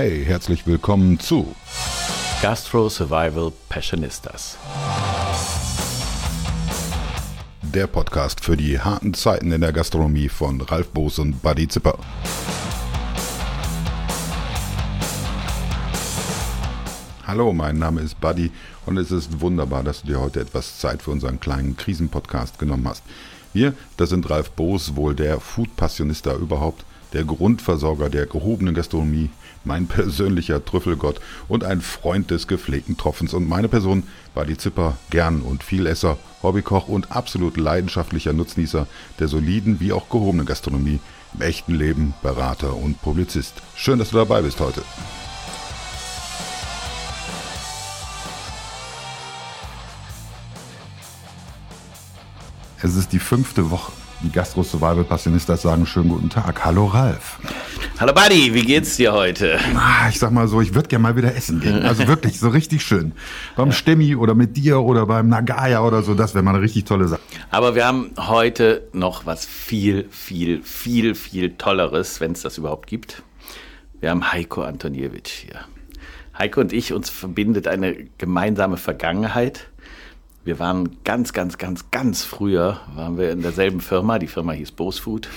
Hey, herzlich willkommen zu Gastro Survival Passionistas. Der Podcast für die harten Zeiten in der Gastronomie von Ralf Boos und Buddy Zipper. Hallo, mein Name ist Buddy und es ist wunderbar, dass du dir heute etwas Zeit für unseren kleinen Krisenpodcast genommen hast. Wir, das sind Ralf Boos, wohl der Food-Passionista überhaupt, der Grundversorger der gehobenen Gastronomie, mein persönlicher Trüffelgott und ein Freund des gepflegten Tropfens. Und meine Person war die Zipper, gern und Vielesser, Hobbykoch und absolut leidenschaftlicher Nutznießer der soliden wie auch gehobenen Gastronomie, im echten Leben Berater und Publizist. Schön, dass du dabei bist heute. Es ist die fünfte Woche. Die Gastro Survival Passionistas sagen schönen guten Tag. Hallo Ralf. Hallo Buddy, wie geht's dir heute? Ah, ich sag mal so, ich würde gerne mal wieder essen gehen. Also wirklich, so richtig schön. Beim Stemmi oder mit dir oder beim Nagaya oder so, das wäre mal eine richtig tolle Sache. Aber wir haben heute noch was viel, viel, viel, viel Tolleres, wenn es das überhaupt gibt. Wir haben Heiko Antoniewicz hier. Heiko und ich, uns verbindet eine gemeinsame Vergangenheit. Wir waren ganz, ganz, ganz, ganz früher, waren wir in derselben Firma, die Firma hieß Bose Food.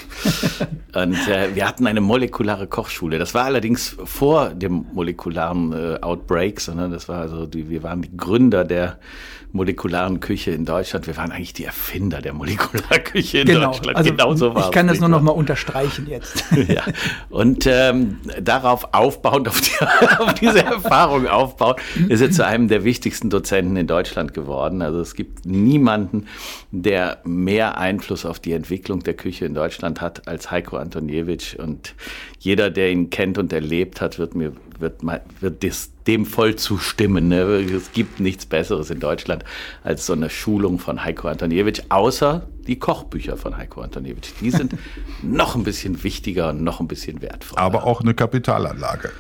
Und äh, wir hatten eine molekulare Kochschule. Das war allerdings vor dem molekularen äh, Outbreak, sondern das war also, die, wir waren die Gründer der molekularen Küche in Deutschland. Wir waren eigentlich die Erfinder der Molekularküche in genau. Deutschland. Also genau so war Ich kann das nur noch mal unterstreichen jetzt. ja. Und ähm, darauf aufbauend, auf, die, auf diese Erfahrung aufbauend, ist er zu einem der wichtigsten Dozenten in Deutschland geworden. Also es gibt niemanden, der mehr Einfluss auf die Entwicklung der Küche in Deutschland hat als Heiko Antoniewicz. Und jeder, der ihn kennt und erlebt hat, wird mir wird, mal- wird das, dem voll zustimmen. Ne? Es gibt nichts Besseres in Deutschland als so eine Schulung von Heiko Antoniewicz, außer die Kochbücher von Heiko Antoniewicz. Die sind noch ein bisschen wichtiger und noch ein bisschen wertvoller. Aber auch eine Kapitalanlage.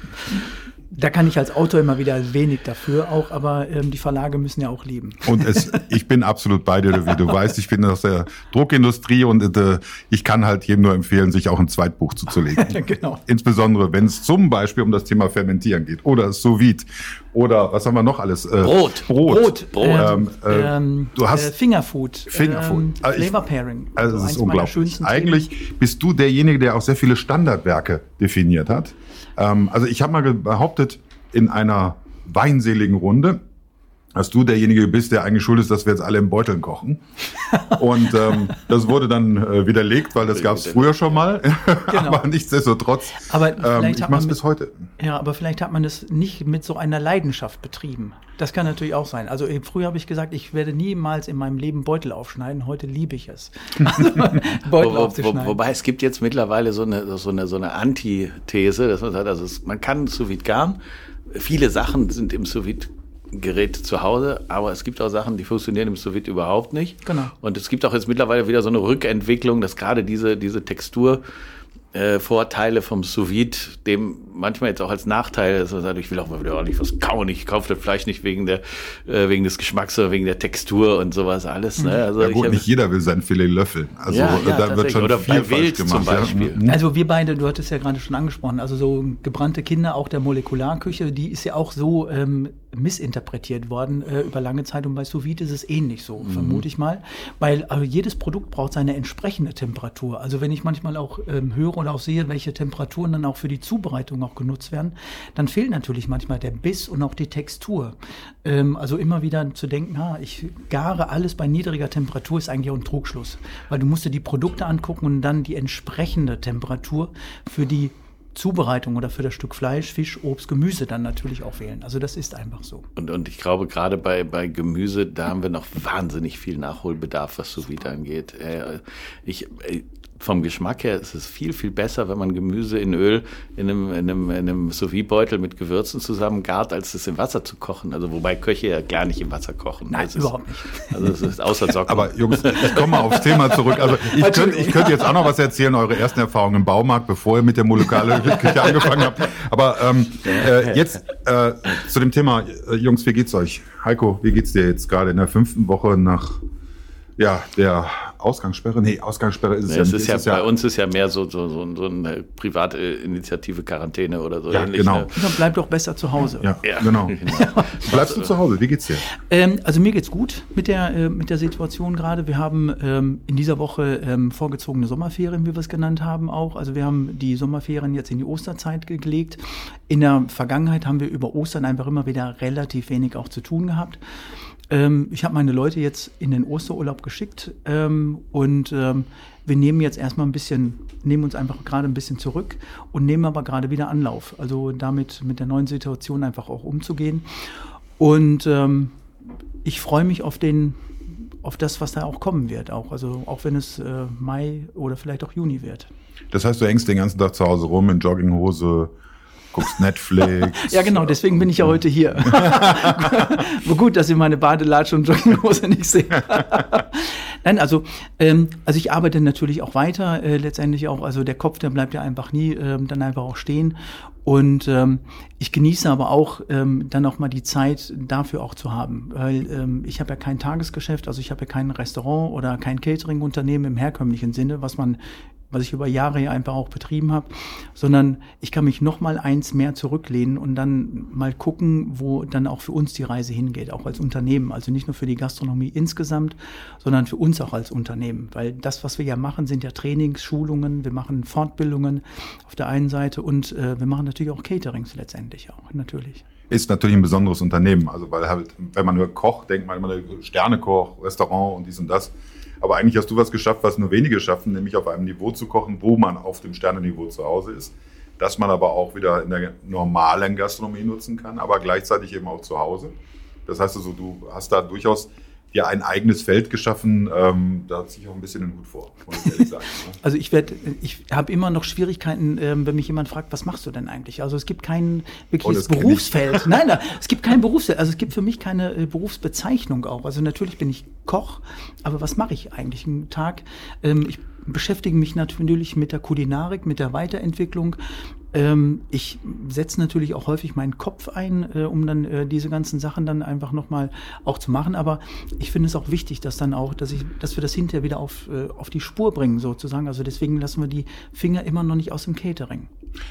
Da kann ich als Autor immer wieder wenig dafür auch, aber ähm, die Verlage müssen ja auch leben. Und es, ich bin absolut bei dir, wie du weißt. Ich bin aus der Druckindustrie und äh, ich kann halt jedem nur empfehlen, sich auch ein Zweitbuch zuzulegen. genau. Insbesondere, wenn es zum Beispiel um das Thema Fermentieren geht oder sous vide oder was haben wir noch alles? Äh, Brot. Brot. Brot. Ähm, äh, Ähm, du hast äh, Fingerfood. Fingerfood. Ähm, Also ich- Flavor Pairing. Also es eins ist unglaublich. Eigentlich bist du derjenige, der auch sehr viele Standardwerke definiert hat. Ähm, also ich habe mal behauptet, in einer weinseligen Runde, dass du derjenige bist, der eigentlich schuld ist, dass wir jetzt alle in Beuteln kochen. Und ähm, das wurde dann äh, widerlegt, weil das gab es früher schon mal. aber nichtsdestotrotz, Aber ähm, vielleicht ich hat mache es bis heute. Ja, aber vielleicht hat man das nicht mit so einer Leidenschaft betrieben. Das kann natürlich auch sein. Also früher habe ich gesagt, ich werde niemals in meinem Leben Beutel aufschneiden. Heute liebe ich es. Also, Beutel Wo, wo, wo, aufzuschneiden. wobei es gibt jetzt mittlerweile so eine, so eine, so eine Antithese, dass man sagt, also es, man kann sous vide garen. Viele Sachen sind im sous vide Gerät zu Hause, aber es gibt auch Sachen, die funktionieren im sous vide überhaupt nicht. Genau. Und es gibt auch jetzt mittlerweile wieder so eine Rückentwicklung, dass gerade diese, diese Textur äh, Vorteile vom sous vide dem manchmal jetzt auch als Nachteil, man sagt, ich will auch mal wieder ordentlich was kauen, ich kaufe das Fleisch nicht wegen der äh, wegen des Geschmacks, sondern wegen der Textur und sowas alles. Ne? Also Ja gut, hab- nicht jeder will sein Filet löffeln. Also Ja, äh, ja, da wird schon Oder viel falsch Wild gemacht. zum ja. Beispiel. Mhm. Also wir beide, du hattest ja gerade schon angesprochen, also so gebrannte Kinder, auch der Molekularküche, die ist ja auch so ähm, missinterpretiert worden äh, über lange Zeit und bei Sous ist es ähnlich so, vermute ich mal, weil also jedes Produkt braucht seine entsprechende Temperatur. Also wenn ich manchmal auch ähm, höre oder auch sehe, welche Temperaturen dann auch für die Zubereitung auch genutzt werden, dann fehlt natürlich manchmal der Biss und auch die Textur. Ähm, also immer wieder zu denken, ah, ich gare alles bei niedriger Temperatur ist eigentlich auch ein Trugschluss, weil du musst dir die Produkte angucken und dann die entsprechende Temperatur für die Zubereitung oder für das Stück Fleisch, Fisch, Obst, Gemüse dann natürlich auch wählen. Also das ist einfach so. Und, und ich glaube, gerade bei, bei Gemüse, da haben wir noch wahnsinnig viel Nachholbedarf, was sous vide angeht. Äh, Ich, äh, vom Geschmack her ist es viel, viel besser, wenn man Gemüse in Öl in einem, in einem, in einem sous beutel mit Gewürzen zusammen gart, als es im Wasser zu kochen. Also wobei Köche ja gar nicht im Wasser kochen. Nein, Das ist, überhaupt nicht. Also es ist außer Socken. Aber Jungs, ich komme mal aufs Thema zurück. Also ich könnte ich könnte jetzt auch noch was erzählen, eure ersten Erfahrungen im Baumarkt, bevor ihr mit der molekularen Küche angefangen habt. Aber ähm, äh, jetzt äh, zu dem Thema, äh, Jungs, wie geht's euch? Heiko, wie geht's dir jetzt gerade in der fünften Woche nach ja, der Ausgangssperre? Nee, Ausgangssperre ist es nee, ja es nicht. Ist ja, es bei ja uns ist ja mehr so, so, so, so eine private Initiative Quarantäne oder so. Ja, ähnlich, genau. Ne? Dann bleib doch besser zu Hause. Ja, ja genau. genau. Bleibst du zu Hause? Wie geht's dir? Ähm, also mir geht's gut mit der, äh, mit der Situation gerade. Wir haben ähm, in dieser Woche ähm, vorgezogene Sommerferien, wie wir es genannt haben, auch. Also wir haben die Sommerferien jetzt in die Osterzeit gelegt. In der Vergangenheit haben wir über Ostern einfach immer wieder relativ wenig auch zu tun gehabt. Ähm, ich habe meine Leute jetzt in den Osterurlaub geschickt ähm, und ähm, wir nehmen jetzt erstmal ein bisschen, nehmen uns einfach gerade ein bisschen zurück und nehmen aber gerade wieder Anlauf. Also damit mit der neuen Situation einfach auch umzugehen. Und ähm, ich freue mich auf den, auf das, was da auch kommen wird, auch. Also auch wenn es äh, Mai oder vielleicht auch Juni wird. Das heißt, du hängst den ganzen Tag zu Hause rum in Jogginghose, guckst Netflix. ja, genau, deswegen bin ich ja heute hier. Gut, dass ihr meine Badelatsche und Jogginghose nicht seht. Nein, also, ähm, also ich arbeite natürlich auch weiter, äh, letztendlich auch, also der Kopf, der bleibt ja einfach nie ähm, dann einfach auch stehen. Und ähm, ich genieße aber auch ähm, dann auch mal die Zeit dafür auch zu haben, weil ähm, ich habe ja kein Tagesgeschäft, also ich habe ja kein Restaurant oder kein Catering-Unternehmen im herkömmlichen Sinne, was man was ich über Jahre ja einfach auch betrieben habe, sondern ich kann mich noch mal eins mehr zurücklehnen und dann mal gucken, wo dann auch für uns die Reise hingeht, auch als Unternehmen. Also nicht nur für die Gastronomie insgesamt, sondern für uns auch als Unternehmen. Weil das, was wir ja machen, sind ja Trainings, Schulungen, wir machen Fortbildungen auf der einen Seite und äh, wir machen natürlich auch Caterings letztendlich auch, natürlich ist natürlich ein besonderes Unternehmen. Also weil halt, wenn man nur Koch, denkt man immer Sternekoch, Restaurant und dies und das. Aber eigentlich hast du was geschafft, was nur wenige schaffen, nämlich auf einem Niveau zu kochen, wo man auf dem Sternenniveau zu Hause ist. Das man aber auch wieder in der normalen Gastronomie nutzen kann, aber gleichzeitig eben auch zu Hause. Das heißt also, du hast da durchaus ja ein eigenes Feld geschaffen. Ähm, da ziehe ich auch ein bisschen den Hut vor, muss ich ehrlich sagen. Ne? Also ich werde, ich habe immer noch Schwierigkeiten, ähm, wenn mich jemand fragt, was machst du denn eigentlich? Also es gibt kein wirkliches oh, Berufsfeld. Nein, nein, es gibt kein Berufsfeld. Also es gibt für mich keine äh, Berufsbezeichnung auch. Also natürlich bin ich Koch, aber was mache ich eigentlich einen Tag? Ähm, ich beschäftige mich natürlich mit der Kulinarik, mit der Weiterentwicklung, ähm, ich setze natürlich auch häufig meinen Kopf ein, äh, um dann äh, diese ganzen Sachen dann einfach nochmal auch zu machen. Aber ich finde es auch wichtig, dass dann auch, dass ich, dass wir das hinterher wieder auf, äh, auf die Spur bringen, sozusagen. Also deswegen lassen wir die Finger immer noch nicht aus dem Catering.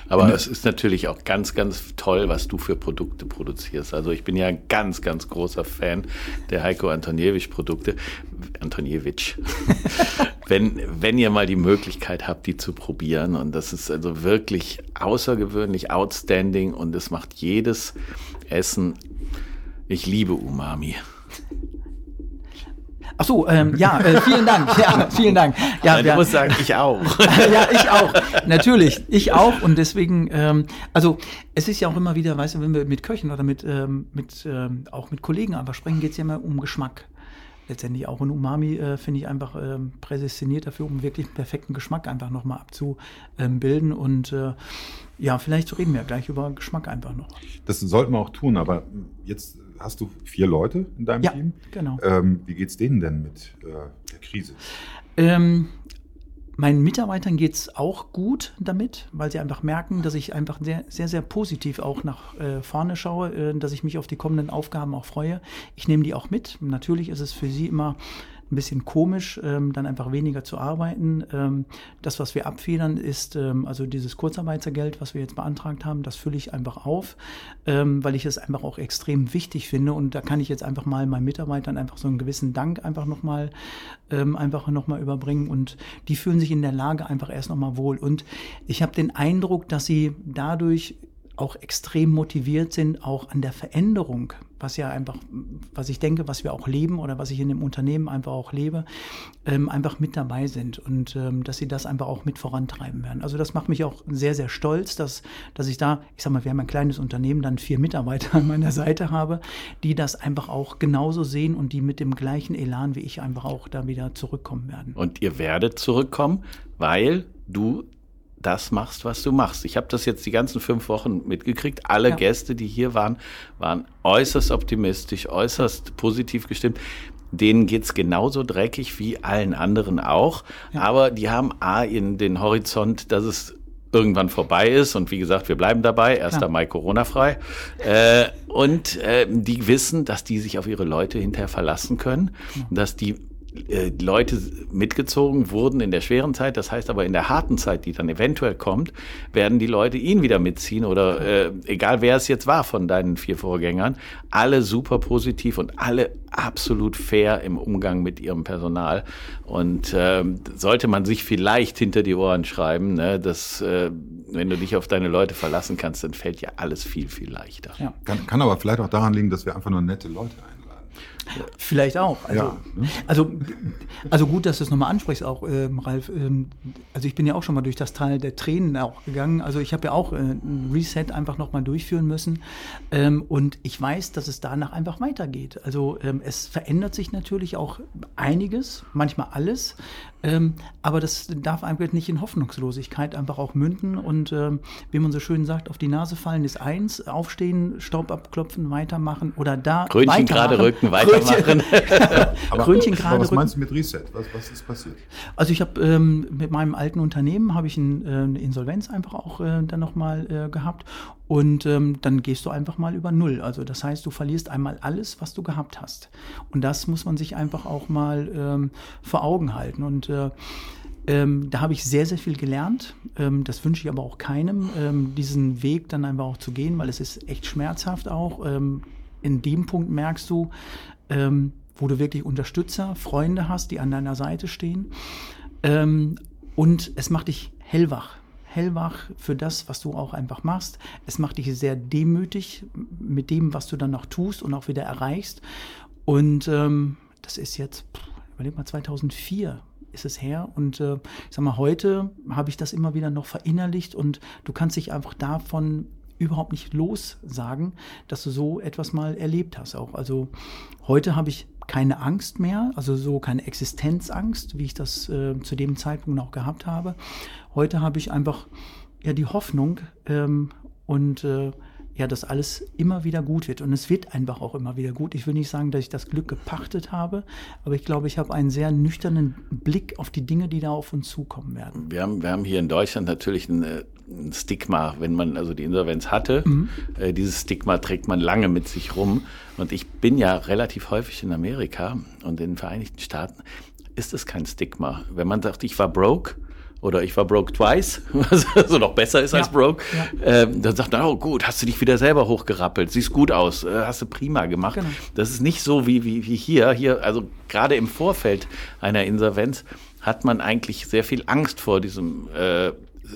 Aber es ist natürlich auch ganz, ganz toll, was du für Produkte produzierst. Also ich bin ja ein ganz, ganz großer Fan der Heiko Antoniewicz Produkte. Antoniewicz. Wenn, wenn ihr mal die Möglichkeit habt, die zu probieren. Und das ist also wirklich außergewöhnlich, outstanding und es macht jedes Essen. Ich liebe Umami. Ach so, ähm, ja, äh, vielen Dank. Ja, vielen Dank. Ja, Nein, du musst sagen, ich auch. ja, ich auch. Natürlich, ich auch. Und deswegen, ähm, also es ist ja auch immer wieder, weißt du, wenn wir mit Köchen oder mit, ähm, mit ähm, auch mit Kollegen einfach sprechen, geht es ja immer um Geschmack letztendlich auch. Und Umami äh, finde ich einfach äh, prädestiniert dafür, um wirklich einen perfekten Geschmack einfach nochmal abzubilden. Und äh, ja, vielleicht reden wir gleich über Geschmack einfach noch. Das sollten wir auch tun, aber jetzt hast du vier Leute in deinem ja, Team. Genau. Ähm, wie geht es denen denn mit äh, der Krise? Ähm, Meinen Mitarbeitern geht es auch gut damit, weil sie einfach merken, dass ich einfach sehr, sehr, sehr positiv auch nach äh, vorne schaue, äh, dass ich mich auf die kommenden Aufgaben auch freue. Ich nehme die auch mit. Natürlich ist es für sie immer ein bisschen komisch, ähm, dann einfach weniger zu arbeiten. Ähm, das, was wir abfedern, ist ähm, also dieses Kurzarbeitergeld, was wir jetzt beantragt haben, das fülle ich einfach auf, ähm, weil ich es einfach auch extrem wichtig finde. Und da kann ich jetzt einfach mal meinen Mitarbeitern einfach so einen gewissen Dank einfach nochmal ähm, einfach nochmal überbringen. Und die fühlen sich in der Lage einfach erst nochmal wohl. Und ich habe den Eindruck, dass sie dadurch auch extrem motiviert sind, auch an der Veränderung, was ja einfach, was ich denke, was wir auch leben oder was ich in dem Unternehmen einfach auch lebe, ähm, einfach mit dabei sind und ähm, dass sie das einfach auch mit vorantreiben werden. Also das macht mich auch sehr, sehr stolz, dass, dass ich da, ich sag mal, wir haben ein kleines Unternehmen, dann vier Mitarbeiter an meiner Seite habe, die das einfach auch genauso sehen und die mit dem gleichen Elan wie ich einfach auch da wieder zurückkommen werden. Und ihr werdet zurückkommen, weil du das machst, was du machst. Ich habe das jetzt die ganzen fünf Wochen mitgekriegt. Alle ja. Gäste, die hier waren, waren äußerst optimistisch, äußerst positiv gestimmt. Denen geht's genauso dreckig wie allen anderen auch. Ja. Aber die haben A in den Horizont, dass es irgendwann vorbei ist. Und wie gesagt, wir bleiben dabei. 1. Mai Corona-frei. Äh, und äh, die wissen, dass die sich auf ihre Leute hinterher verlassen können. Ja. Dass die Leute mitgezogen wurden in der schweren Zeit. Das heißt aber in der harten Zeit, die dann eventuell kommt, werden die Leute ihn wieder mitziehen oder äh, egal wer es jetzt war von deinen vier Vorgängern, alle super positiv und alle absolut fair im Umgang mit ihrem Personal. Und ähm, sollte man sich vielleicht hinter die Ohren schreiben, ne, dass äh, wenn du dich auf deine Leute verlassen kannst, dann fällt ja alles viel, viel leichter. Ja. Kann, kann aber vielleicht auch daran liegen, dass wir einfach nur nette Leute einladen. Vielleicht auch. Also, ja, ne? also, also gut, dass du es nochmal ansprichst, auch ähm, Ralf. Ähm, also ich bin ja auch schon mal durch das Teil der Tränen auch gegangen. Also ich habe ja auch äh, ein Reset einfach nochmal durchführen müssen. Ähm, und ich weiß, dass es danach einfach weitergeht. Also ähm, es verändert sich natürlich auch einiges, manchmal alles. Ähm, aber das darf einfach nicht in Hoffnungslosigkeit einfach auch münden. Und ähm, wie man so schön sagt, auf die Nase fallen ist eins, aufstehen, Staub abklopfen, weitermachen oder da Krönchen gerade rücken, weitermachen. aber, Krönchen gerade rücken. Was meinst du mit Reset? Was, was ist passiert? Also ich habe ähm, mit meinem alten Unternehmen habe ich ein, äh, eine Insolvenz einfach auch äh, dann nochmal äh, gehabt und ähm, dann gehst du einfach mal über Null. Also das heißt, du verlierst einmal alles, was du gehabt hast. Und das muss man sich einfach auch mal ähm, vor Augen halten. Und äh, ähm, da habe ich sehr, sehr viel gelernt. Ähm, das wünsche ich aber auch keinem, ähm, diesen Weg dann einfach auch zu gehen, weil es ist echt schmerzhaft auch. Ähm, in dem Punkt merkst du, ähm, wo du wirklich Unterstützer, Freunde hast, die an deiner Seite stehen. Ähm, und es macht dich hellwach hellwach für das, was du auch einfach machst. Es macht dich sehr demütig mit dem, was du dann noch tust und auch wieder erreichst. Und ähm, das ist jetzt, überleg mal, 2004 ist es her. Und äh, ich sag mal, heute habe ich das immer wieder noch verinnerlicht und du kannst dich einfach davon überhaupt nicht lossagen, dass du so etwas mal erlebt hast auch. Also heute habe ich keine Angst mehr, also so keine Existenzangst, wie ich das äh, zu dem Zeitpunkt noch gehabt habe. Heute habe ich einfach ja die Hoffnung ähm, und äh, ja, dass alles immer wieder gut wird. Und es wird einfach auch immer wieder gut. Ich will nicht sagen, dass ich das Glück gepachtet habe, aber ich glaube, ich habe einen sehr nüchternen Blick auf die Dinge, die da auf uns zukommen werden. Wir haben, wir haben hier in Deutschland natürlich ein, äh, ein Stigma, wenn man also die Insolvenz hatte. Mhm. Äh, dieses Stigma trägt man lange mit sich rum. Und ich bin ja relativ häufig in Amerika und in den Vereinigten Staaten ist es kein Stigma. Wenn man sagt, ich war broke, oder ich war broke twice, was also noch besser ist ja, als broke, ja. ähm, dann sagt er, oh gut, hast du dich wieder selber hochgerappelt, siehst gut aus, äh, hast du prima gemacht. Genau. Das ist nicht so wie, wie, wie hier. Hier, also gerade im Vorfeld einer Insolvenz hat man eigentlich sehr viel Angst vor diesem äh,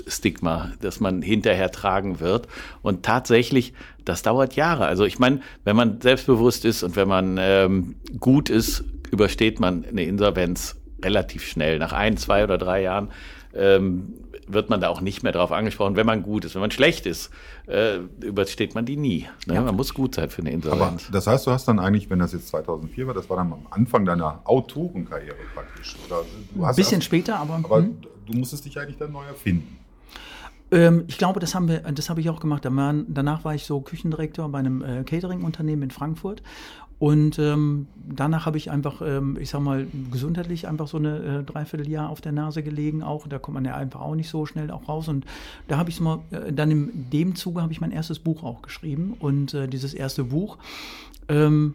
Stigma, das man hinterher tragen wird. Und tatsächlich, das dauert Jahre. Also ich meine, wenn man selbstbewusst ist und wenn man ähm, gut ist, übersteht man eine Insolvenz relativ schnell. Nach ein, zwei oder drei Jahren ähm, wird man da auch nicht mehr drauf angesprochen, wenn man gut ist. Wenn man schlecht ist, äh, übersteht man die nie. Ne? Ja. Man muss gut sein für eine Insolvenz. Aber das heißt, du hast dann eigentlich, wenn das jetzt 2004 war, das war dann am Anfang deiner Autorenkarriere praktisch. Oder Ein bisschen erst, später, aber... Aber hm. du musstest dich eigentlich dann neu erfinden. Ähm, ich glaube, das haben wir, das habe ich auch gemacht. Danach war ich so Küchendirektor bei einem äh, Catering-Unternehmen in Frankfurt und ähm, danach habe ich einfach, ähm, ich sag mal, gesundheitlich einfach so eine äh, Dreivierteljahr auf der Nase gelegen auch. Da kommt man ja einfach auch nicht so schnell auch raus. Und da habe ich mal, äh, dann in dem Zuge habe ich mein erstes Buch auch geschrieben. Und äh, dieses erste Buch, ähm,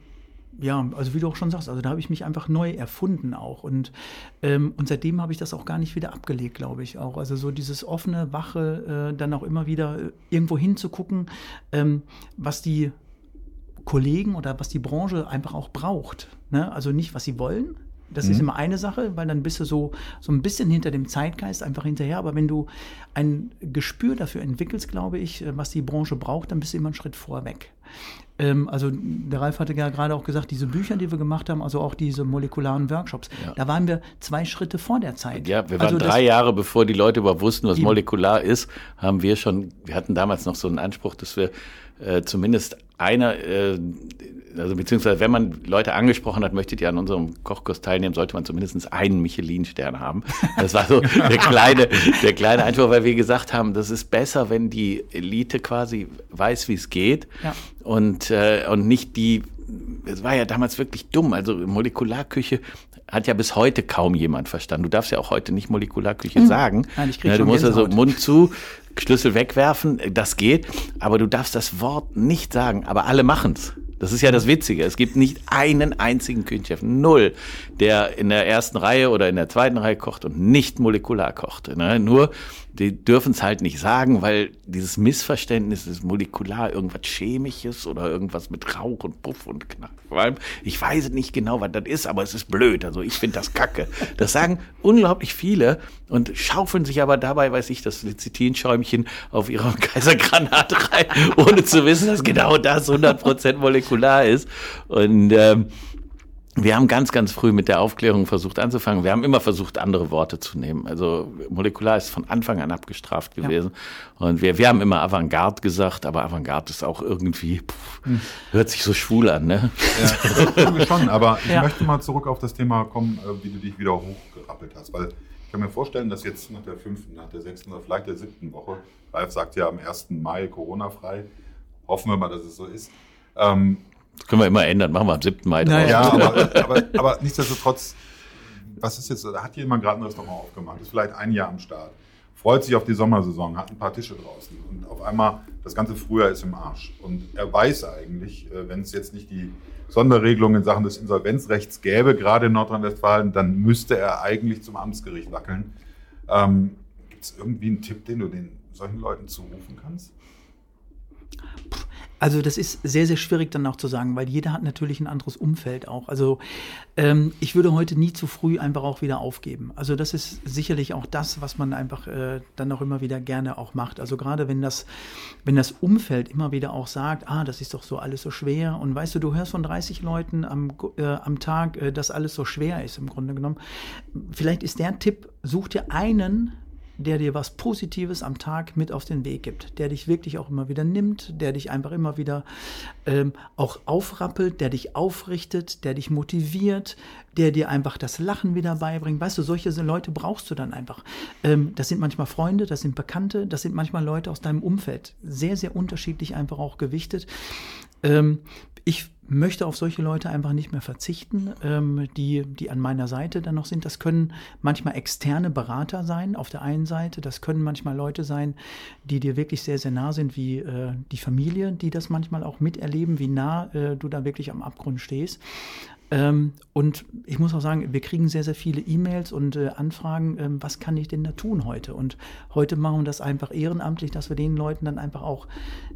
ja, also wie du auch schon sagst, also da habe ich mich einfach neu erfunden auch. Und, ähm, und seitdem habe ich das auch gar nicht wieder abgelegt, glaube ich auch. Also so dieses offene, wache, äh, dann auch immer wieder äh, irgendwo hinzugucken, ähm, was die Kollegen oder was die Branche einfach auch braucht. Ne? Also nicht, was sie wollen. Das mhm. ist immer eine Sache, weil dann bist du so, so ein bisschen hinter dem Zeitgeist einfach hinterher. Aber wenn du ein Gespür dafür entwickelst, glaube ich, äh, was die Branche braucht, dann bist du immer einen Schritt vorweg. Ähm, also der Ralf hatte ja gerade auch gesagt, diese Bücher, die wir gemacht haben, also auch diese molekularen Workshops, ja. da waren wir zwei Schritte vor der Zeit. Ja, wir waren also drei Jahre, bevor die Leute überhaupt wussten, was molekular ist, haben wir schon, wir hatten damals noch so einen Anspruch, dass wir äh, zumindest einer, äh, also beziehungsweise wenn man Leute angesprochen hat, möchtet ihr an unserem Kochkurs teilnehmen, sollte man zumindest einen Michelin-Stern haben. Das war so der kleine, der kleine Einspruch, weil wir gesagt haben, das ist besser, wenn die Elite quasi weiß, wie es geht ja. und, äh, und nicht die es war ja damals wirklich dumm. Also Molekularküche hat ja bis heute kaum jemand verstanden. Du darfst ja auch heute nicht Molekularküche hm. sagen. Nein, ich krieg ja, du musst also Mund zu, Schlüssel wegwerfen, das geht, aber du darfst das Wort nicht sagen, aber alle machen's. Das ist ja das Witzige. Es gibt nicht einen einzigen Küchenchef, null, der in der ersten Reihe oder in der zweiten Reihe kocht und nicht molekular kocht. Ne? Nur die dürfen es halt nicht sagen, weil dieses Missverständnis ist molekular irgendwas Chemisches oder irgendwas mit Rauch und Puff und Knall. Ich weiß nicht genau, was das ist, aber es ist blöd. Also ich finde das kacke. Das sagen unglaublich viele und schaufeln sich aber dabei, weiß ich, das Lecithinschäumchen auf ihrer Kaisergranat rein, ohne zu wissen, dass genau das 100% molekular ist. Und ähm, wir haben ganz, ganz früh mit der Aufklärung versucht anzufangen. Wir haben immer versucht, andere Worte zu nehmen. Also molekular ist von Anfang an abgestraft gewesen. Ja. Und wir, wir haben immer Avantgarde gesagt, aber Avantgarde ist auch irgendwie, pff, hm. hört sich so schwul an, ne? Ja, das schon. Aber ich ja. möchte mal zurück auf das Thema kommen, äh, wie du dich wieder hochgerappelt hast. Weil ich kann mir vorstellen, dass jetzt nach der fünften, nach der sechsten oder vielleicht der siebten Woche, Ralf sagt ja am 1. Mai Corona-frei, hoffen wir mal, dass es so ist, ähm, das können wir immer ändern, machen wir am 7. Mai drauf. Ja, aber, aber, aber nichtsdestotrotz, was ist jetzt, da hat jemand gerade ein Restaurant aufgemacht, ist vielleicht ein Jahr am Start, freut sich auf die Sommersaison, hat ein paar Tische draußen und auf einmal das ganze Frühjahr ist im Arsch. Und er weiß eigentlich, äh, wenn es jetzt nicht die Sonderregelung in Sachen des Insolvenzrechts gäbe, gerade in Nordrhein-Westfalen, dann müsste er eigentlich zum Amtsgericht wackeln. Ähm, Gibt es irgendwie einen Tipp, den du den solchen Leuten zurufen kannst? Also das ist sehr, sehr schwierig dann auch zu sagen, weil jeder hat natürlich ein anderes Umfeld auch. Also ähm, ich würde heute nie zu früh einfach auch wieder aufgeben. Also das ist sicherlich auch das, was man einfach äh, dann auch immer wieder gerne auch macht. Also gerade wenn das, wenn das Umfeld immer wieder auch sagt, ah, das ist doch so alles so schwer. Und weißt du, du hörst von 30 Leuten am, äh, am Tag, äh, dass alles so schwer ist im Grunde genommen. Vielleicht ist der Tipp, such dir einen, der dir was Positives am Tag mit auf den Weg gibt, der dich wirklich auch immer wieder nimmt, der dich einfach immer wieder ähm, auch aufrappelt, der dich aufrichtet, der dich motiviert, der dir einfach das Lachen wieder beibringt. Weißt du, solche Leute brauchst du dann einfach. Ähm, das sind manchmal Freunde, das sind Bekannte, das sind manchmal Leute aus deinem Umfeld. Sehr, sehr unterschiedlich einfach auch gewichtet. Ähm, ich möchte auf solche Leute einfach nicht mehr verzichten, ähm, die, die an meiner Seite dann noch sind. Das können manchmal externe Berater sein auf der einen Seite. Das können manchmal Leute sein, die dir wirklich sehr, sehr nah sind, wie äh, die Familie, die das manchmal auch miterleben, wie nah äh, du da wirklich am Abgrund stehst. Ähm, und ich muss auch sagen, wir kriegen sehr, sehr viele E-Mails und äh, Anfragen, ähm, was kann ich denn da tun heute? Und heute machen wir das einfach ehrenamtlich, dass wir den Leuten dann einfach auch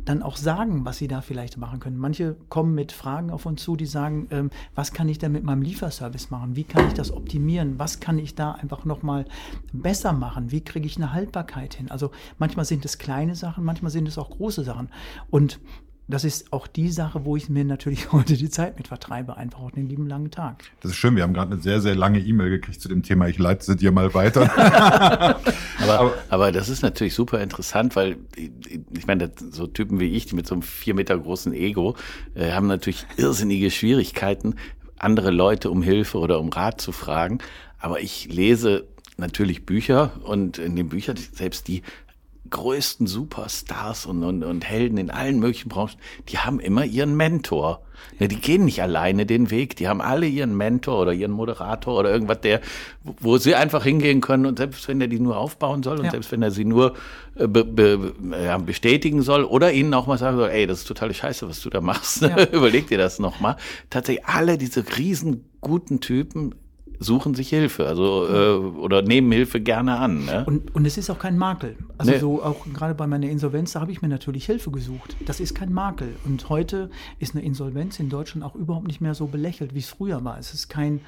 dann auch sagen, was sie da vielleicht machen können. Manche kommen mit Fragen auf uns zu, die sagen, ähm, was kann ich denn mit meinem Lieferservice machen? Wie kann ich das optimieren? Was kann ich da einfach nochmal besser machen? Wie kriege ich eine Haltbarkeit hin? Also manchmal sind es kleine Sachen, manchmal sind es auch große Sachen. Und das ist auch die Sache, wo ich mir natürlich heute die Zeit mit vertreibe, einfach auch den lieben langen Tag. Das ist schön, wir haben gerade eine sehr, sehr lange E-Mail gekriegt zu dem Thema. Ich leite sie dir mal weiter. aber, aber, aber, das ist natürlich super interessant, weil ich meine, so Typen wie ich, die mit so einem vier Meter großen Ego, äh, haben natürlich irrsinnige Schwierigkeiten, andere Leute um Hilfe oder um Rat zu fragen. Aber ich lese natürlich Bücher und in den Büchern selbst die größten Superstars und, und, und Helden in allen möglichen Branchen, die haben immer ihren Mentor. Ja, die gehen nicht alleine den Weg, die haben alle ihren Mentor oder ihren Moderator oder irgendwas, der, wo sie einfach hingehen können und selbst wenn er die nur aufbauen soll und ja. selbst wenn er sie nur äh, be, be, ja, bestätigen soll oder ihnen auch mal sagen soll, ey, das ist totale Scheiße, was du da machst, überleg dir das nochmal. Tatsächlich alle diese riesen guten Typen suchen sich Hilfe, also äh, oder nehmen Hilfe gerne an. Ne? Und, und es ist auch kein Makel. Also nee. so auch gerade bei meiner Insolvenz, da habe ich mir natürlich Hilfe gesucht. Das ist kein Makel. Und heute ist eine Insolvenz in Deutschland auch überhaupt nicht mehr so belächelt, wie es früher war. Es ist kein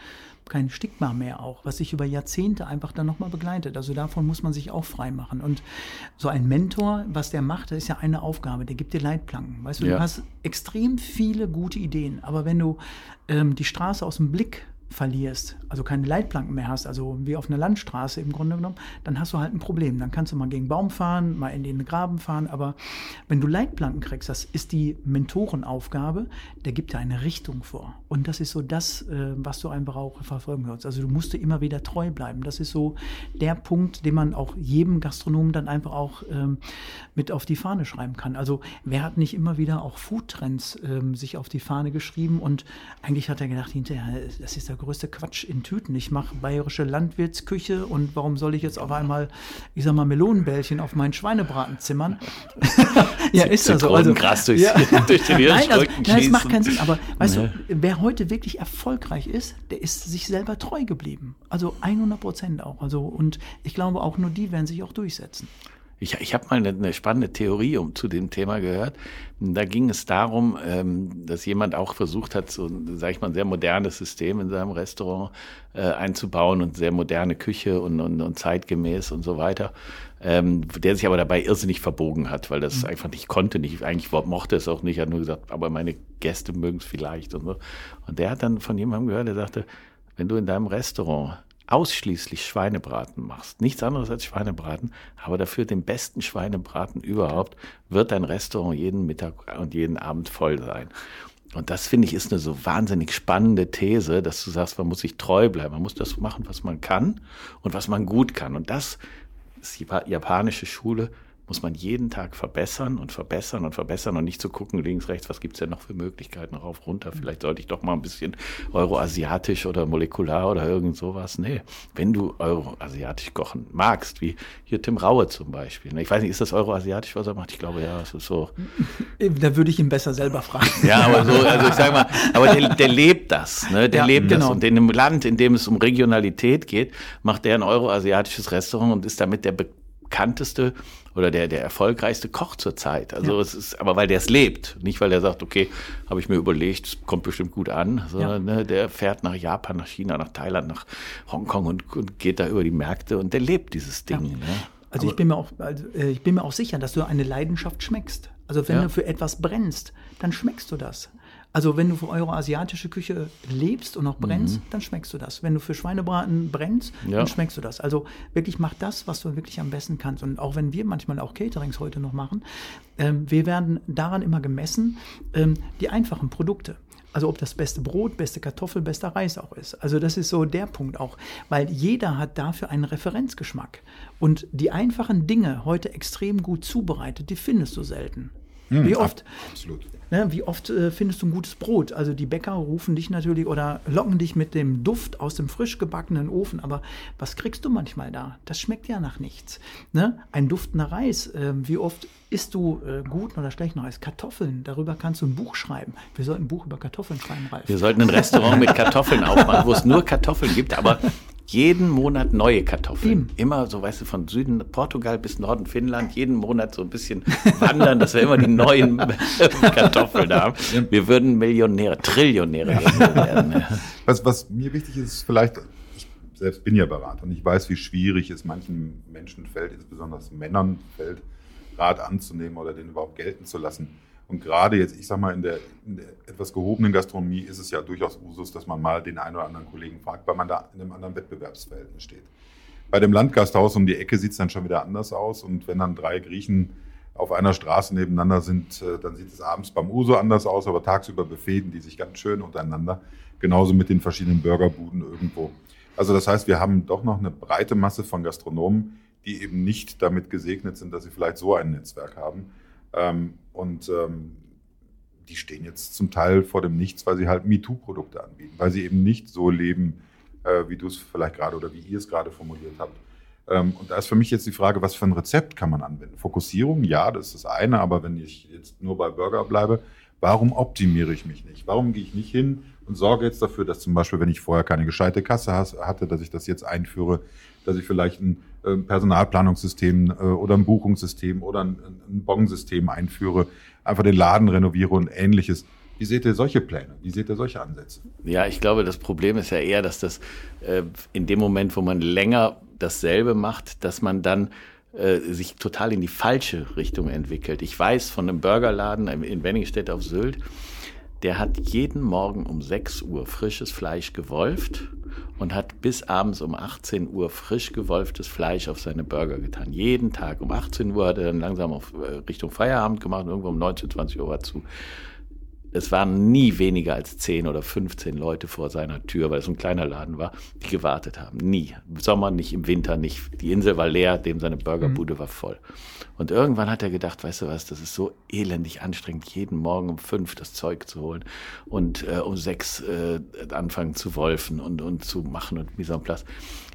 kein Stigma mehr auch, was sich über Jahrzehnte einfach dann nochmal begleitet. Also davon muss man sich auch frei machen. Und so ein Mentor, was der macht, das ist ja eine Aufgabe, der gibt dir Leitplanken. Weißt du, ja. du hast extrem viele gute Ideen, aber wenn du ähm, die Straße aus dem Blick verlierst, also keine Leitplanken mehr hast, also wie auf einer Landstraße im Grunde genommen, dann hast du halt ein Problem. Dann kannst du mal gegen einen Baum fahren, mal in den Graben fahren, aber wenn du Leitplanken kriegst, das ist die Mentorenaufgabe, der gibt dir eine Richtung vor. Und das ist so das, äh, was du einfach auch verfolgen sollst. Also du musst dir immer wieder treu bleiben. Das ist so der Punkt, den man auch jedem Gastronomen dann einfach auch ähm, mit auf die Fahne schreiben kann. Also wer hat nicht immer wieder auch Foodtrends ähm, sich auf die Fahne geschrieben und eigentlich hat er gedacht, hinterher, das ist ja der größte Quatsch in Tüten. Ich mache bayerische Landwirtsküche und warum soll ich jetzt auf einmal, ich sag mal, Melonenbällchen auf meinen Schweinebraten zimmern? ja, ist das so. Also, krass durch, ja. durch den Nein, also, nein, das macht keinen Sinn. Aber weißt nee. du, wer heute wirklich erfolgreich ist, der ist sich selber treu geblieben. Also 100 Prozent auch. Also, und ich glaube, auch nur die werden sich auch durchsetzen. Ich, ich habe mal eine, eine, spannende Theorie um, zu dem Thema gehört. Da ging es darum, ähm, dass jemand auch versucht hat, so, sag ich mal, ein sehr modernes System in seinem Restaurant äh, einzubauen und sehr moderne Küche und, und, und zeitgemäß und so weiter. Ähm, der sich aber dabei irrsinnig verbogen hat, weil das mhm. einfach nicht konnte, nicht, eigentlich mochte es auch nicht, hat nur gesagt, aber meine Gäste mögen es vielleicht und so. Und der hat dann von jemandem gehört, der sagte, wenn du in deinem Restaurant ausschließlich Schweinebraten machst, nichts anderes als Schweinebraten, aber dafür den besten Schweinebraten überhaupt, wird dein Restaurant jeden Mittag und jeden Abend voll sein. Und das finde ich ist eine so wahnsinnig spannende These, dass du sagst, man muss sich treu bleiben, man muss das machen, was man kann und was man gut kann. Und das ist die japanische Schule, muss man jeden Tag verbessern und verbessern und verbessern und nicht zu gucken, links, rechts, was gibt's denn noch für Möglichkeiten, rauf, runter, vielleicht sollte ich doch mal ein bisschen euroasiatisch oder molekular oder irgend sowas. Nee, wenn du euroasiatisch kochen magst, wie hier Tim Raue zum Beispiel. Ne? Ich weiß nicht, ist das euroasiatisch, was er macht? Ich glaube, ja, es ist so. Da würde ich ihn besser selber fragen. Ja, aber so, also ich sage mal, aber der, der lebt das, ne? der ja, lebt genau. das. Und in einem Land, in dem es um Regionalität geht, macht der ein euroasiatisches Restaurant und ist damit der bekannteste oder der, der erfolgreichste Koch zur Zeit. Also ja. es ist, aber weil der es lebt, nicht weil er sagt, okay, habe ich mir überlegt, es kommt bestimmt gut an, sondern ja. ne, der fährt nach Japan, nach China, nach Thailand, nach Hongkong und, und geht da über die Märkte und der lebt dieses Ding. Ja. Ne? Also ich bin mir auch, also äh, ich bin mir auch sicher, dass du eine Leidenschaft schmeckst. Also wenn du für etwas brennst, dann schmeckst du das. Also wenn du für eure asiatische Küche lebst und auch brennst, mhm. dann schmeckst du das. Wenn du für Schweinebraten brennst, ja. dann schmeckst du das. Also wirklich mach das, was du wirklich am besten kannst. Und auch wenn wir manchmal auch Caterings heute noch machen, ähm, wir werden daran immer gemessen, ähm, die einfachen Produkte. Also ob das beste Brot, beste Kartoffel, bester Reis auch ist. Also das ist so der Punkt auch, weil jeder hat dafür einen Referenzgeschmack. Und die einfachen Dinge heute extrem gut zubereitet, die findest du selten. Hm, wie oft, absolut. Ne, wie oft äh, findest du ein gutes Brot? Also die Bäcker rufen dich natürlich oder locken dich mit dem Duft aus dem frisch gebackenen Ofen, aber was kriegst du manchmal da? Das schmeckt ja nach nichts. Ne? Ein duftender Reis, äh, wie oft isst du äh, guten oder schlechten Reis? Kartoffeln, darüber kannst du ein Buch schreiben. Wir sollten ein Buch über Kartoffeln schreiben, Ralf. Wir sollten ein Restaurant mit Kartoffeln aufmachen, wo es nur Kartoffeln gibt, aber jeden Monat neue Kartoffeln. Immer so, weißt du, von Süden Portugal bis Norden Finnland, jeden Monat so ein bisschen wandern, dass wir immer die neuen Kartoffeln haben. Wir würden Millionäre, Trillionäre werden. Was, was mir wichtig ist, vielleicht, ich selbst bin ja Berater und ich weiß, wie schwierig es manchen Menschen fällt, insbesondere Männern fällt, Rat anzunehmen oder den überhaupt gelten zu lassen. Und gerade jetzt, ich sag mal, in der, in der, etwas gehobenen Gastronomie ist es ja durchaus Usus, dass man mal den einen oder anderen Kollegen fragt, weil man da in einem anderen Wettbewerbsverhältnis steht. Bei dem Landgasthaus um die Ecke sieht es dann schon wieder anders aus. Und wenn dann drei Griechen auf einer Straße nebeneinander sind, äh, dann sieht es abends beim Uso anders aus, aber tagsüber befehden die sich ganz schön untereinander. Genauso mit den verschiedenen Burgerbuden irgendwo. Also das heißt, wir haben doch noch eine breite Masse von Gastronomen, die eben nicht damit gesegnet sind, dass sie vielleicht so ein Netzwerk haben. Ähm, und ähm, die stehen jetzt zum Teil vor dem Nichts, weil sie halt MeToo-Produkte anbieten, weil sie eben nicht so leben, äh, wie du es vielleicht gerade oder wie ihr es gerade formuliert habt. Ähm, und da ist für mich jetzt die Frage, was für ein Rezept kann man anwenden? Fokussierung, ja, das ist das eine, aber wenn ich jetzt nur bei Burger bleibe, warum optimiere ich mich nicht? Warum gehe ich nicht hin und sorge jetzt dafür, dass zum Beispiel, wenn ich vorher keine gescheite Kasse hatte, dass ich das jetzt einführe, dass ich vielleicht ein äh, Personalplanungssystem äh, oder ein Buchungssystem oder ein, ein einführe, einfach den Laden renoviere und ähnliches. Wie seht ihr solche Pläne? Wie seht ihr solche Ansätze? Ja, ich glaube, das Problem ist ja eher, dass das äh, in dem Moment, wo man länger dasselbe macht, dass man dann äh, sich total in die falsche Richtung entwickelt. Ich weiß von einem Burgerladen in Wenningstedt auf Sylt, der hat jeden Morgen um 6 Uhr frisches Fleisch gewolft und hat bis abends um 18 Uhr frisch gewolftes Fleisch auf seine Burger getan. Jeden Tag. Um 18 Uhr hat er dann langsam auf äh, Richtung Feierabend gemacht und irgendwo um 19, 20 Uhr war zu. Es waren nie weniger als 10 oder 15 Leute vor seiner Tür, weil es ein kleiner Laden war, die gewartet haben. Nie. Im Sommer nicht, im Winter nicht. Die Insel war leer, dem seine Burgerbude mhm. war voll. Und irgendwann hat er gedacht, weißt du was, das ist so elendig anstrengend, jeden Morgen um fünf das Zeug zu holen und äh, um sechs äh, anfangen zu wolfen und, und zu machen und mise en place.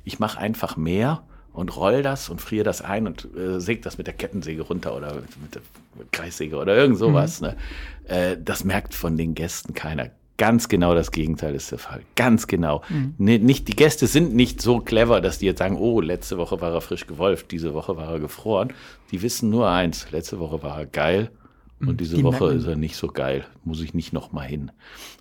Ich mache einfach mehr und roll das und friere das ein und äh, säge das mit der Kettensäge runter oder mit der Kreissäge oder irgend sowas. Mhm. Ne? Äh, das merkt von den Gästen keiner. Ganz genau das Gegenteil ist der Fall. Ganz genau. Mhm. Nicht, die Gäste sind nicht so clever, dass die jetzt sagen, oh, letzte Woche war er frisch gewolft, diese Woche war er gefroren. Die wissen nur eins, letzte Woche war er geil und mhm. diese die Woche ist er nicht so geil, muss ich nicht nochmal hin.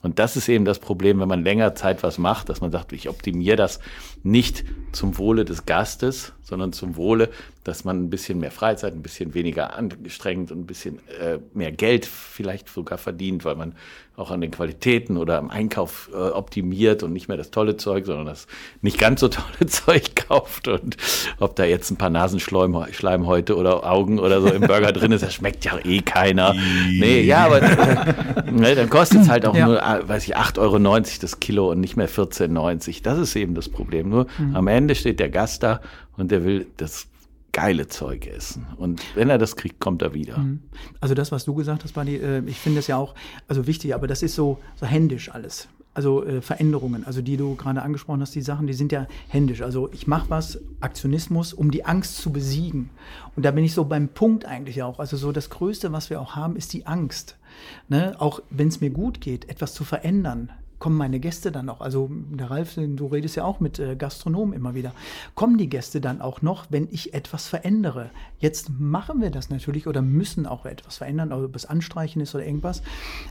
Und das ist eben das Problem, wenn man länger Zeit was macht, dass man sagt, ich optimiere das nicht zum Wohle des Gastes, sondern zum Wohle, dass man ein bisschen mehr Freizeit, ein bisschen weniger angestrengt und ein bisschen äh, mehr Geld vielleicht sogar verdient, weil man auch an den Qualitäten oder am Einkauf äh, optimiert und nicht mehr das tolle Zeug, sondern das nicht ganz so tolle Zeug kauft. Und ob da jetzt ein paar Nasenschleimhäute oder Augen oder so im Burger drin ist, das schmeckt ja eh keiner. nee, ja, aber ne, dann kostet es halt auch ja. nur, äh, weiß ich, 8,90 Euro das Kilo und nicht mehr 14,90. Das ist eben das Problem. Nur mhm. am Ende steht der Gast da und der will das geile Zeug essen. Und wenn er das kriegt, kommt er wieder. Mhm. Also das, was du gesagt hast, Buddy, äh, ich finde das ja auch also wichtig, aber das ist so, so händisch alles. Also äh, Veränderungen, also die du gerade angesprochen hast, die Sachen, die sind ja händisch. Also ich mache was, Aktionismus, um die Angst zu besiegen. Und da bin ich so beim Punkt eigentlich auch. Also so das Größte, was wir auch haben, ist die Angst. Ne? Auch wenn es mir gut geht, etwas zu verändern kommen meine Gäste dann auch, also der Ralf, du redest ja auch mit äh, Gastronomen immer wieder, kommen die Gäste dann auch noch, wenn ich etwas verändere? Jetzt machen wir das natürlich oder müssen auch etwas verändern, ob es Anstreichen ist oder irgendwas.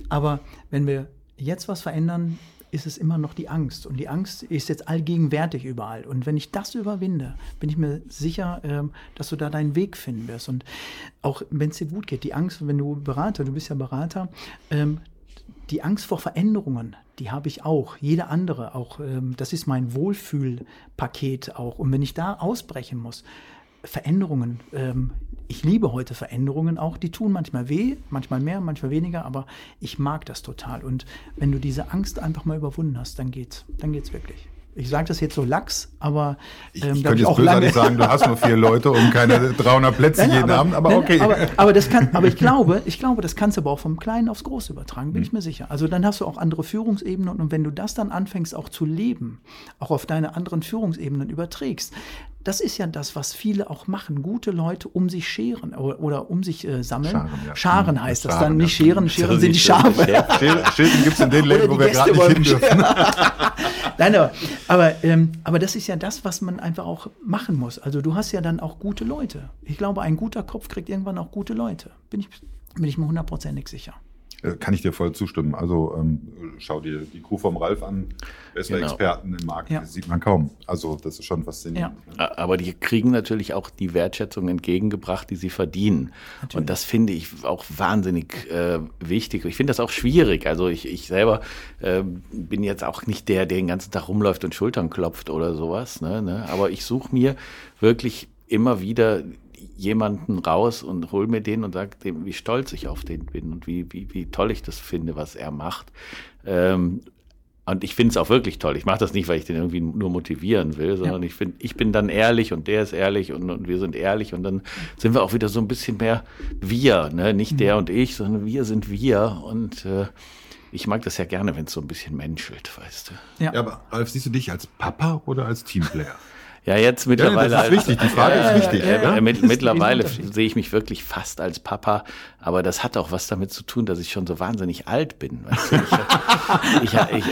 Aber wenn wir jetzt was verändern, ist es immer noch die Angst. Und die Angst ist jetzt allgegenwärtig überall. Und wenn ich das überwinde, bin ich mir sicher, ähm, dass du da deinen Weg finden wirst. Und auch wenn es dir gut geht, die Angst, wenn du Berater, du bist ja Berater, ähm, die Angst vor Veränderungen, die habe ich auch. Jede andere auch. Ähm, das ist mein Wohlfühlpaket auch. Und wenn ich da ausbrechen muss, Veränderungen, ähm, ich liebe heute Veränderungen auch, die tun manchmal weh, manchmal mehr, manchmal weniger, aber ich mag das total. Und wenn du diese Angst einfach mal überwunden hast, dann geht's, dann geht's wirklich. Ich sage das jetzt so lax, aber ähm, ich könnte jetzt lange sagen, du hast nur vier Leute und keine 300 Plätze nein, jeden aber, Abend, aber nein, okay. Aber, aber, das kann, aber ich glaube, ich glaube, das kannst du aber auch vom Kleinen aufs Große übertragen, bin mhm. ich mir sicher. Also dann hast du auch andere Führungsebenen und wenn du das dann anfängst auch zu leben, auch auf deine anderen Führungsebenen überträgst, das ist ja das, was viele auch machen. Gute Leute um sich scheren oder, oder um sich äh, sammeln. Scharen, ja. Scharen mhm. heißt das Scharen, dann. Nicht scheren, scheren sind die Schafe. Scheren gibt es in den Läden, wo wir gerade nicht hin dürfen. Nein, aber, aber, ähm, aber das ist ja das, was man einfach auch machen muss. Also du hast ja dann auch gute Leute. Ich glaube, ein guter Kopf kriegt irgendwann auch gute Leute. Bin ich, bin ich mir hundertprozentig sicher. Äh, kann ich dir voll zustimmen. Also ähm, schau dir die Crew vom Ralf an. Bessere genau. Experten im Markt ja. sieht man kaum. Also das ist schon faszinierend. Ja. Aber die kriegen natürlich auch die Wertschätzung entgegengebracht, die sie verdienen. Natürlich. Und das finde ich auch wahnsinnig äh, wichtig. Ich finde das auch schwierig. Also ich, ich selber äh, bin jetzt auch nicht der, der den ganzen Tag rumläuft und Schultern klopft oder sowas. Ne, ne? Aber ich suche mir wirklich immer wieder jemanden raus und hol mir den und sag dem, wie stolz ich auf den bin und wie, wie, wie toll ich das finde, was er macht. Ähm, und ich finde es auch wirklich toll. Ich mache das nicht, weil ich den irgendwie nur motivieren will, sondern ja. ich finde, ich bin dann ehrlich und der ist ehrlich und, und, wir sind ehrlich und dann sind wir auch wieder so ein bisschen mehr wir, ne? Nicht mhm. der und ich, sondern wir sind wir und äh, ich mag das ja gerne, wenn es so ein bisschen menschelt, weißt du. Ja. ja, aber Ralf, siehst du dich als Papa oder als Teamplayer? Ja, jetzt mittlerweile. Ja, das ist wichtig, die Frage ja, ist wichtig. Ja, ja, mit, mittlerweile sehe ich mich wirklich fast als Papa, aber das hat auch was damit zu tun, dass ich schon so wahnsinnig alt bin. Weißt du? Ich, ich,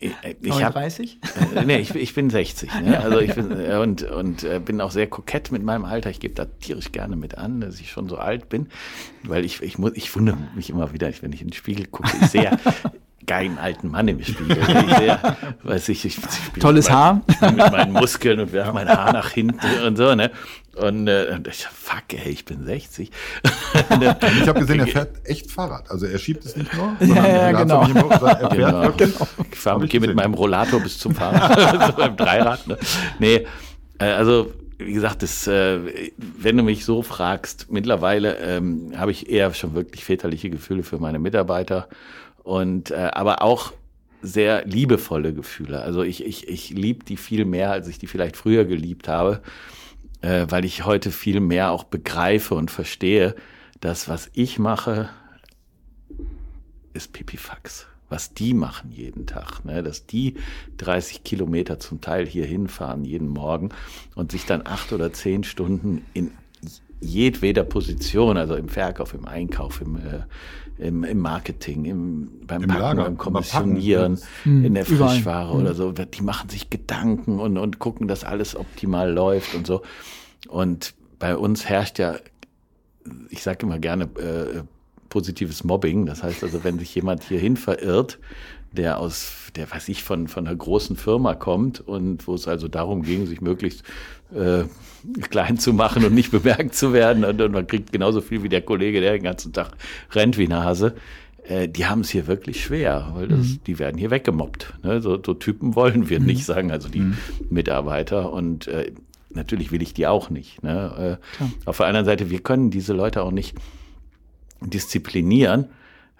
ich, ich, ich, hab, 30? Äh, nee, ich, ich bin 60. Ne? Also ich bin, äh, und, und äh, bin auch sehr kokett mit meinem Alter. Ich gebe da tierisch gerne mit an, dass ich schon so alt bin, weil ich, ich, muss, ich wundere mich immer wieder, wenn ich in den Spiegel gucke. Ich sehe geilen alten Mann im Spiegel. Sehr, weiß ich, ich, ich Tolles mit Haar. Meinen, mit meinen Muskeln und werfe mein Haar nach hinten und so, ne? Und äh, ich, fuck, ey, ich bin 60. ich habe gesehen, er fährt echt Fahrrad. Also er schiebt es nicht nur, sondern ja, ja, genau. Im er fährt genau. wirklich. Ich fahre gehe mit meinem Rollator bis zum Fahrrad, so beim Dreirad. Ne? Nee, äh, also wie gesagt, das, äh, wenn du mich so fragst, mittlerweile ähm, habe ich eher schon wirklich väterliche Gefühle für meine Mitarbeiter Und äh, aber auch sehr liebevolle Gefühle. Also ich, ich, ich liebe die viel mehr, als ich die vielleicht früher geliebt habe, äh, weil ich heute viel mehr auch begreife und verstehe, dass was ich mache, ist Pipifax. Was die machen jeden Tag, ne? dass die 30 Kilometer zum Teil hier hinfahren jeden Morgen und sich dann acht oder zehn Stunden in jedweder Position, also im Verkauf, im Einkauf, im, äh, im, im Marketing, im, beim Im Packen, Lager, beim beim Kommissionieren, Packen, in der überall. Frischware oder so. Die machen sich Gedanken und, und gucken, dass alles optimal läuft und so. Und bei uns herrscht ja, ich sage immer gerne, äh, positives Mobbing. Das heißt also, wenn sich jemand hierhin verirrt, der aus, der weiß ich, von, von einer großen Firma kommt und wo es also darum ging, sich möglichst äh, klein zu machen und nicht bemerkt zu werden und, und man kriegt genauso viel wie der Kollege, der den ganzen Tag rennt wie eine Hase. Äh, die haben es hier wirklich schwer, weil das, die werden hier weggemobbt. Ne? So, so Typen wollen wir nicht sagen, also die Mitarbeiter und äh, natürlich will ich die auch nicht. Ne? Äh, auf der anderen Seite, wir können diese Leute auch nicht disziplinieren,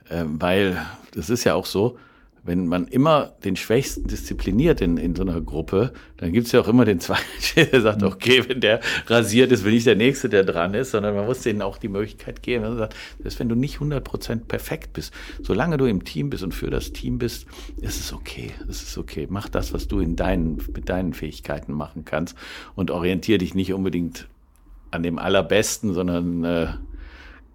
äh, weil es ist ja auch so, wenn man immer den Schwächsten diszipliniert in, in so einer Gruppe, dann gibt es ja auch immer den Zweiten, der sagt, okay, wenn der rasiert ist, bin ich der Nächste, der dran ist, sondern man muss denen auch die Möglichkeit geben. Man sagt, dass wenn du nicht 100% perfekt bist, solange du im Team bist und für das Team bist, ist es okay. Es ist okay. Mach das, was du in deinen, mit deinen Fähigkeiten machen kannst und orientiere dich nicht unbedingt an dem Allerbesten, sondern äh,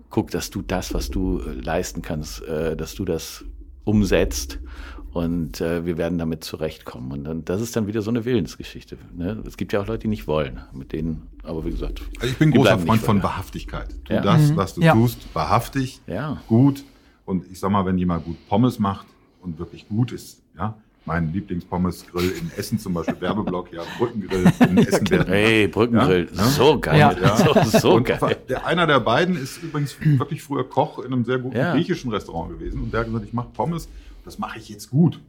guck, dass du das, was du äh, leisten kannst, äh, dass du das umsetzt und äh, wir werden damit zurechtkommen. Und dann, das ist dann wieder so eine Willensgeschichte. Ne? Es gibt ja auch Leute, die nicht wollen, mit denen, aber wie gesagt. Also ich bin großer Freund von Wahrhaftigkeit. Tu Ja. das, was du Ja. tust, wahrhaftig, Ja. gut. Und ich sag mal, wenn jemand gut Pommes macht und wirklich gut ist, ja, mein Lieblingspommes-Grill in Essen zum Beispiel, Werbeblock, ja, Brückengrill in Essen. der- Hey, Brückengrill, Ja, ne? so geil. Ja. So, so und geil. Der, einer der beiden ist übrigens wirklich früher Koch in einem sehr guten Ja. griechischen Restaurant gewesen. Und der hat gesagt, ich mache Pommes, das mache ich jetzt gut.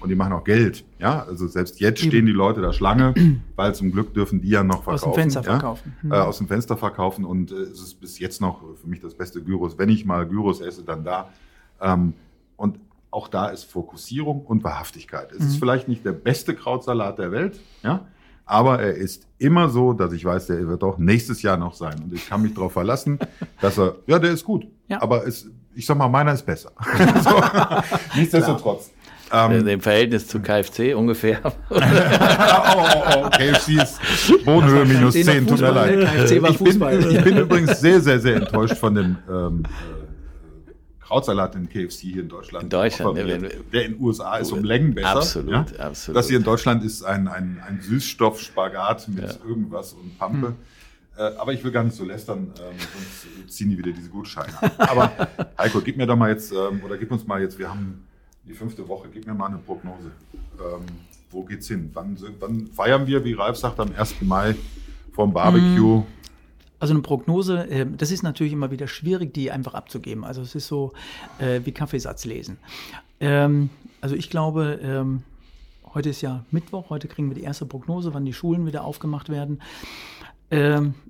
Und die machen auch Geld. Ja, also selbst jetzt stehen die Leute da Schlange, weil zum Glück dürfen die ja noch Aus verkaufen. dem Fenster ja? verkaufen. Mhm. Äh, aus dem Fenster verkaufen. Und äh, es ist bis jetzt noch für mich das beste Gyros. Wenn ich mal Gyros esse, dann da. Ähm, und auch da ist Fokussierung und Wahrhaftigkeit. Es ist vielleicht nicht der beste Krautsalat der Welt, ja, aber er ist immer so, dass ich weiß, der wird auch nächstes Jahr noch sein. Und ich kann mich darauf verlassen, dass er, ja, der ist gut. Ja. Aber es, ich sag mal, meiner ist besser. so. Nichtsdestotrotz. Ähm, Im Verhältnis zu KFC ungefähr. oh, oh, oh, KFC ist Bodenhöhe minus KFC noch 10, tut mir leid. KFC war ich, bin, Fußball. ich bin übrigens sehr, sehr, sehr enttäuscht von dem ähm, äh, Krautsalat in KFC hier in Deutschland. In Deutschland, ne, wenn- Der in den USA ist um Längen besser. Absolut, ja? absolut. Das hier in Deutschland ist ein, ein, ein Süßstoff-Spagat mit irgendwas und Pampe. Äh, aber ich will gar nicht so lästern, ähm, sonst ziehen die wieder diese Gutscheine. Aber Heiko, gib mir doch mal jetzt, ähm, oder gib uns mal jetzt, wir haben die fünfte Woche, gib mir mal eine Prognose. Ähm, wo geht's hin? Wann, wann feiern wir, wie Ralf sagt, am 1. Mai vom Barbecue? Also eine Prognose, ähm, das ist natürlich immer wieder schwierig, die einfach abzugeben. Also es ist so äh, wie Kaffeesatz lesen. Ähm, also ich glaube, ähm, heute ist ja Mittwoch, heute kriegen wir die erste Prognose, wann die Schulen wieder aufgemacht werden.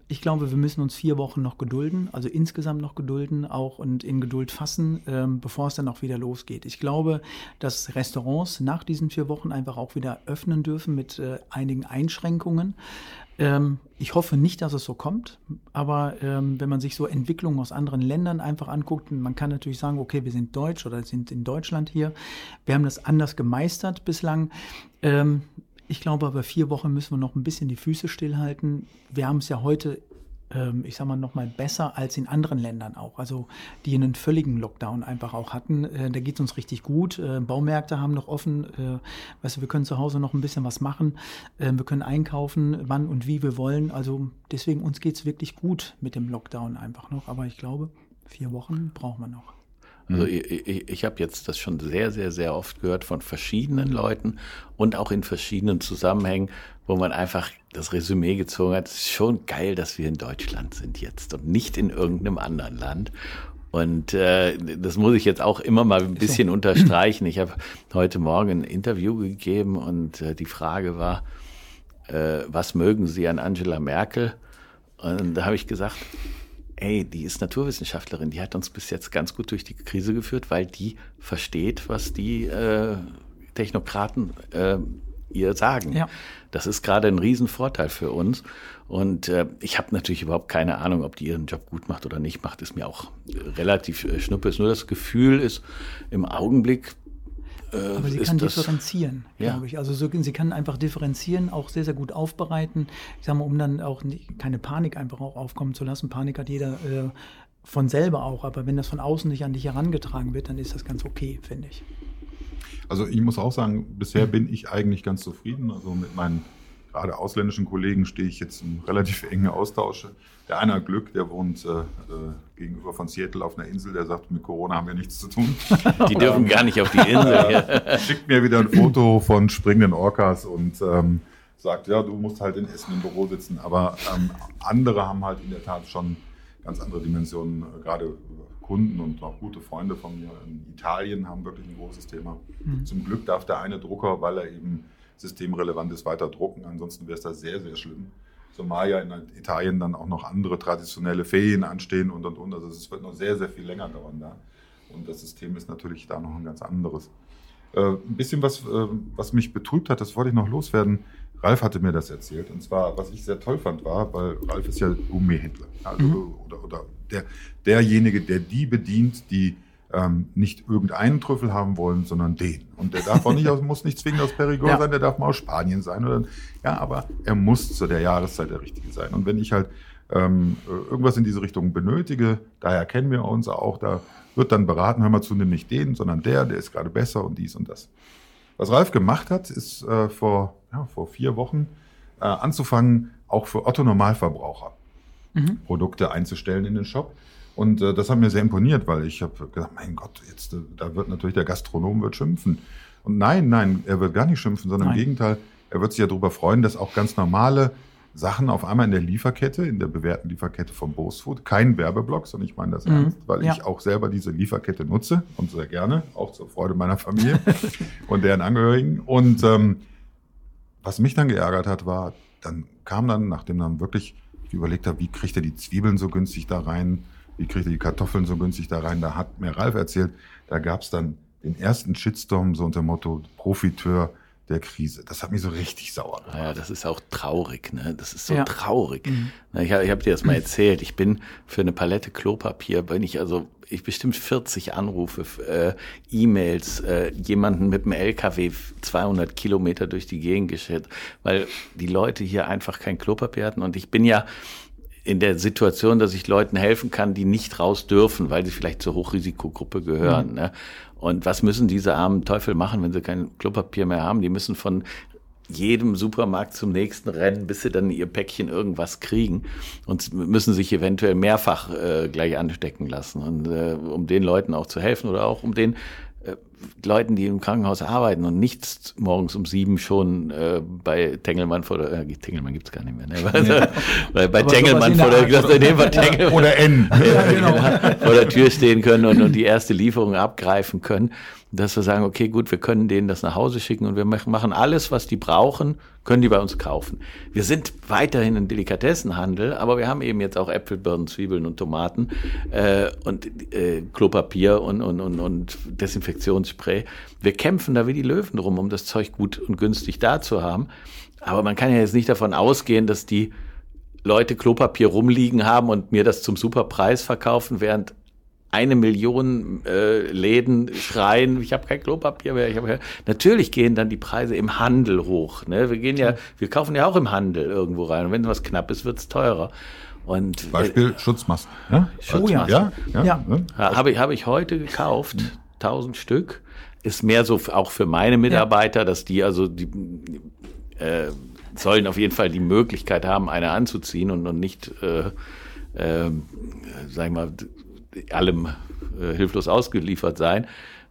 Ich glaube, wir müssen uns vier Wochen noch gedulden, also insgesamt noch gedulden, auch und in Geduld fassen, bevor es dann auch wieder losgeht. Ich glaube, dass Restaurants nach diesen vier Wochen einfach auch wieder öffnen dürfen mit äh, einigen Einschränkungen. Ähm, ich hoffe nicht, dass es so kommt, aber ähm, wenn man sich so Entwicklungen aus anderen Ländern einfach anguckt, man kann natürlich sagen, okay, wir sind deutsch oder sind in Deutschland hier, wir haben das anders gemeistert bislang. Ähm, ich glaube aber, vier Wochen müssen wir noch ein bisschen die Füße stillhalten. Wir haben es ja heute, ich sag mal, noch mal besser als in anderen Ländern auch. Also die einen völligen Lockdown einfach auch hatten. Äh, da geht es uns richtig gut. Äh, Baumärkte haben noch offen. Äh, weißt du, wir können zu Hause noch ein bisschen was machen. Äh, wir können einkaufen, wann und wie wir wollen. Also deswegen uns geht es wirklich gut mit dem Lockdown einfach noch. Aber ich glaube, vier Wochen brauchen wir noch. Also ich, ich, ich habe jetzt das schon sehr, sehr, sehr oft gehört von verschiedenen Leuten und auch in verschiedenen Zusammenhängen, wo man einfach das Resümee gezogen hat. Es ist schon geil, dass wir in Deutschland sind jetzt und nicht in irgendeinem anderen Land. Und äh, das muss ich jetzt auch immer mal ein bisschen unterstreichen. Ich habe heute Morgen ein Interview gegeben und äh, die Frage war, äh, was mögen Sie an Angela Merkel? Und da habe ich gesagt, ey, die ist Naturwissenschaftlerin, die hat uns bis jetzt ganz gut durch die Krise geführt, weil die versteht, was die äh, Technokraten äh, ihr sagen. Ja. Das ist gerade ein Riesenvorteil für uns. Und äh, ich habe natürlich überhaupt keine Ahnung, ob die ihren Job gut macht oder nicht macht. Ist mir auch relativ äh, schnuppe. Ist nur das Gefühl ist im Augenblick. Äh, Aber sie kann differenzieren, ja. glaube ich. Also so, sie kann einfach differenzieren, auch sehr, sehr gut aufbereiten. Ich sage mal, um dann auch nicht, keine Panik einfach auch aufkommen zu lassen. Panik hat jeder äh, von selber auch. Aber wenn das von außen nicht an dich herangetragen wird, dann ist das ganz okay, finde ich. Also ich muss auch sagen, bisher bin ich eigentlich ganz zufrieden. Also mit meinen gerade ausländischen Kollegen stehe ich jetzt im relativ engen Austausch. Der eine hat Glück, der wohnt äh, äh, gegenüber von Seattle auf einer Insel, der sagt, mit Corona haben wir nichts zu tun. Die dürfen gar nicht auf die Insel. Schickt mir wieder ein Foto von springenden Orcas und ähm, sagt, ja, du musst halt in Essen im Büro sitzen. Aber ähm, andere haben halt in der Tat schon ganz andere Dimensionen, gerade Kunden und auch gute Freunde von mir in Italien haben wirklich ein großes Thema. Mhm. Zum Glück darf der eine Drucker, weil er eben systemrelevant ist, weiter drucken. Ansonsten wäre es da sehr, sehr schlimm. Zumal ja in Italien dann auch noch andere traditionelle Ferien anstehen und und und. Also es wird noch sehr, sehr viel länger dauern da. Und das System ist natürlich da noch ein ganz anderes. Äh, ein bisschen was, äh, was mich betrübt hat, das wollte ich noch loswerden. Ralf hatte mir das erzählt. Und zwar, was ich sehr toll fand, war, weil Ralf ist ja Gourmet-Händler. Also, mhm. oder, oder der, derjenige, der die bedient, die ähm, nicht irgendeinen Trüffel haben wollen, sondern den. Und der darf auch nicht aus, muss nicht zwingend aus Perigord ja. sein, der darf mal aus Spanien sein. Oder, ja, aber er muss zu der Jahreszeit der richtige sein. Und wenn ich halt ähm, irgendwas in diese Richtung benötige, daher kennen wir uns auch, da wird dann beraten, hör mal zu, nimm nicht den, sondern der, der ist gerade besser und dies und das. Was Ralf gemacht hat, ist äh, vor, ja, vor vier Wochen äh, anzufangen, auch für Otto Normalverbraucher mhm. Produkte einzustellen in den Shop. Und äh, das hat mir sehr imponiert, weil ich habe gedacht, mein Gott, jetzt äh, da wird natürlich der Gastronom wird schimpfen. Und nein, nein, er wird gar nicht schimpfen, sondern nein. im Gegenteil, er wird sich ja darüber freuen, dass auch ganz normale Sachen auf einmal in der Lieferkette, in der bewährten Lieferkette von Bose Food, kein Werbeblock, sondern ich meine das mhm. ernst, weil ja. ich auch selber diese Lieferkette nutze und sehr gerne, auch zur Freude meiner Familie und deren Angehörigen. Und ähm, was mich dann geärgert hat, war, dann kam dann, nachdem dann wirklich ich überlegt habe, wie kriegt er die Zwiebeln so günstig da rein, wie kriegt er die Kartoffeln so günstig da rein, da hat mir Ralf erzählt, da gab es dann den ersten Shitstorm so unter dem Motto Profiteur der Krise. Das hat mich so richtig sauer gemacht. Ja, das ist auch traurig, ne? Das ist so ja. traurig. Mhm. Ich habe hab dir das mal erzählt. Ich bin für eine Palette Klopapier, bin ich also, ich bestimmt 40 Anrufe, äh, E-Mails, äh, jemanden mit dem LKW 200 Kilometer durch die Gegend geschickt, weil die Leute hier einfach kein Klopapier hatten. Und ich bin ja in der Situation, dass ich Leuten helfen kann, die nicht raus dürfen, weil sie vielleicht zur Hochrisikogruppe gehören. Mhm. Ne? Und was müssen diese armen Teufel machen, wenn sie kein Klopapier mehr haben? Die müssen von jedem Supermarkt zum nächsten rennen, bis sie dann ihr Päckchen irgendwas kriegen und müssen sich eventuell mehrfach äh, gleich anstecken lassen. Und äh, um den Leuten auch zu helfen oder auch um den äh, Leuten, die im Krankenhaus arbeiten und nicht morgens um sieben schon äh, bei Tengelmann vor der, äh, Tengelmann gibt's gar nicht mehr, ne? Ja. bei, bei Tengelmann vor der, der, der, der Tengelmann, oder N. Ja, genau. vor der Tür stehen können und, und die erste Lieferung abgreifen können dass wir sagen, okay, gut, wir können denen das nach Hause schicken und wir machen alles, was die brauchen, können die bei uns kaufen. Wir sind weiterhin ein Delikatessenhandel, aber wir haben eben jetzt auch Äpfel, Birnen, Zwiebeln und Tomaten äh, und äh, Klopapier und, und, und, und Desinfektionsspray. Wir kämpfen da wie die Löwen drum, um das Zeug gut und günstig da zu haben. Aber man kann ja jetzt nicht davon ausgehen, dass die Leute Klopapier rumliegen haben und mir das zum Superpreis verkaufen, während eine Million äh, Läden schreien, ich habe kein Klopapier mehr. Ich hab kein Natürlich gehen dann die Preise im Handel hoch. Ne? Wir gehen ja, wir kaufen ja auch im Handel irgendwo rein. Und wenn was knapp ist, wird's teurer. Und, Beispiel äh, Schutzmasken. Ja? Schutzmasken. Ja, ja, ja. ja. ja. Habe ich, hab ich heute gekauft, 1000 Stück. Ist mehr so auch für meine Mitarbeiter, dass die also die äh, sollen auf jeden Fall die Möglichkeit haben, eine anzuziehen und, und nicht, äh, äh, sag ich mal, allem äh, hilflos ausgeliefert sein.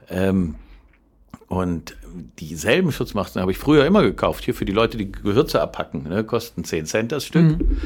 Ähm, und dieselben Schutzmasken habe ich früher immer gekauft, hier für die Leute, die Gewürze abpacken. Ne, kosten 10 Cent das Stück. Mhm.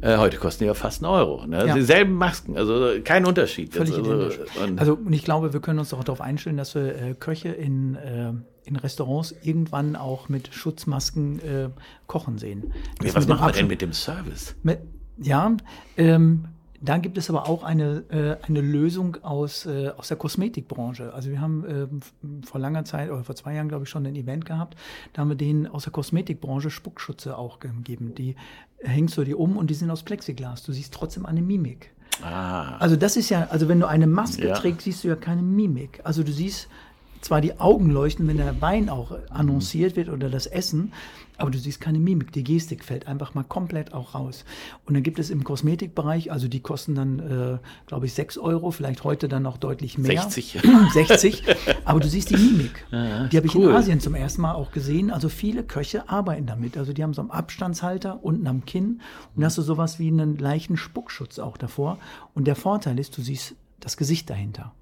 Äh, heute kosten die ja fast einen Euro. Ne? Ja. Dieselben Masken, also kein Unterschied. Völlig also, und also und ich glaube, wir können uns auch darauf einstellen, dass wir äh, Köche in, äh, in Restaurants irgendwann auch mit Schutzmasken äh, kochen sehen. Ja, was machen wir denn mit dem Service? Mit, ja, ähm, Da gibt es aber auch eine, äh, eine Lösung aus, äh, aus der Kosmetikbranche. Also wir haben äh, vor langer Zeit oder vor zwei Jahren, glaube ich, schon ein Event gehabt. Da haben wir denen aus der Kosmetikbranche Spuckschutze auch gegeben. Die hängst du dir um und die sind aus Plexiglas. Du siehst trotzdem eine Mimik. Ah. Also das ist ja, also wenn du eine Maske Ja. trägst, siehst du ja keine Mimik. Also du siehst zwar die Augen leuchten, wenn der Wein auch annonciert wird oder das Essen, aber du siehst keine Mimik. Die Gestik fällt einfach mal komplett auch raus. Und dann gibt es im Kosmetikbereich, also die kosten dann, äh, glaube ich, 6 Euro, vielleicht heute dann noch deutlich mehr. 60. 60. Aber du siehst die Mimik. die habe ich cool. in Asien zum ersten Mal auch gesehen. Also viele Köche arbeiten damit. Also die haben so einen Abstandshalter unten am Kinn und hast du sowas wie einen leichten Spuckschutz auch davor. Und der Vorteil ist, du siehst das Gesicht dahinter.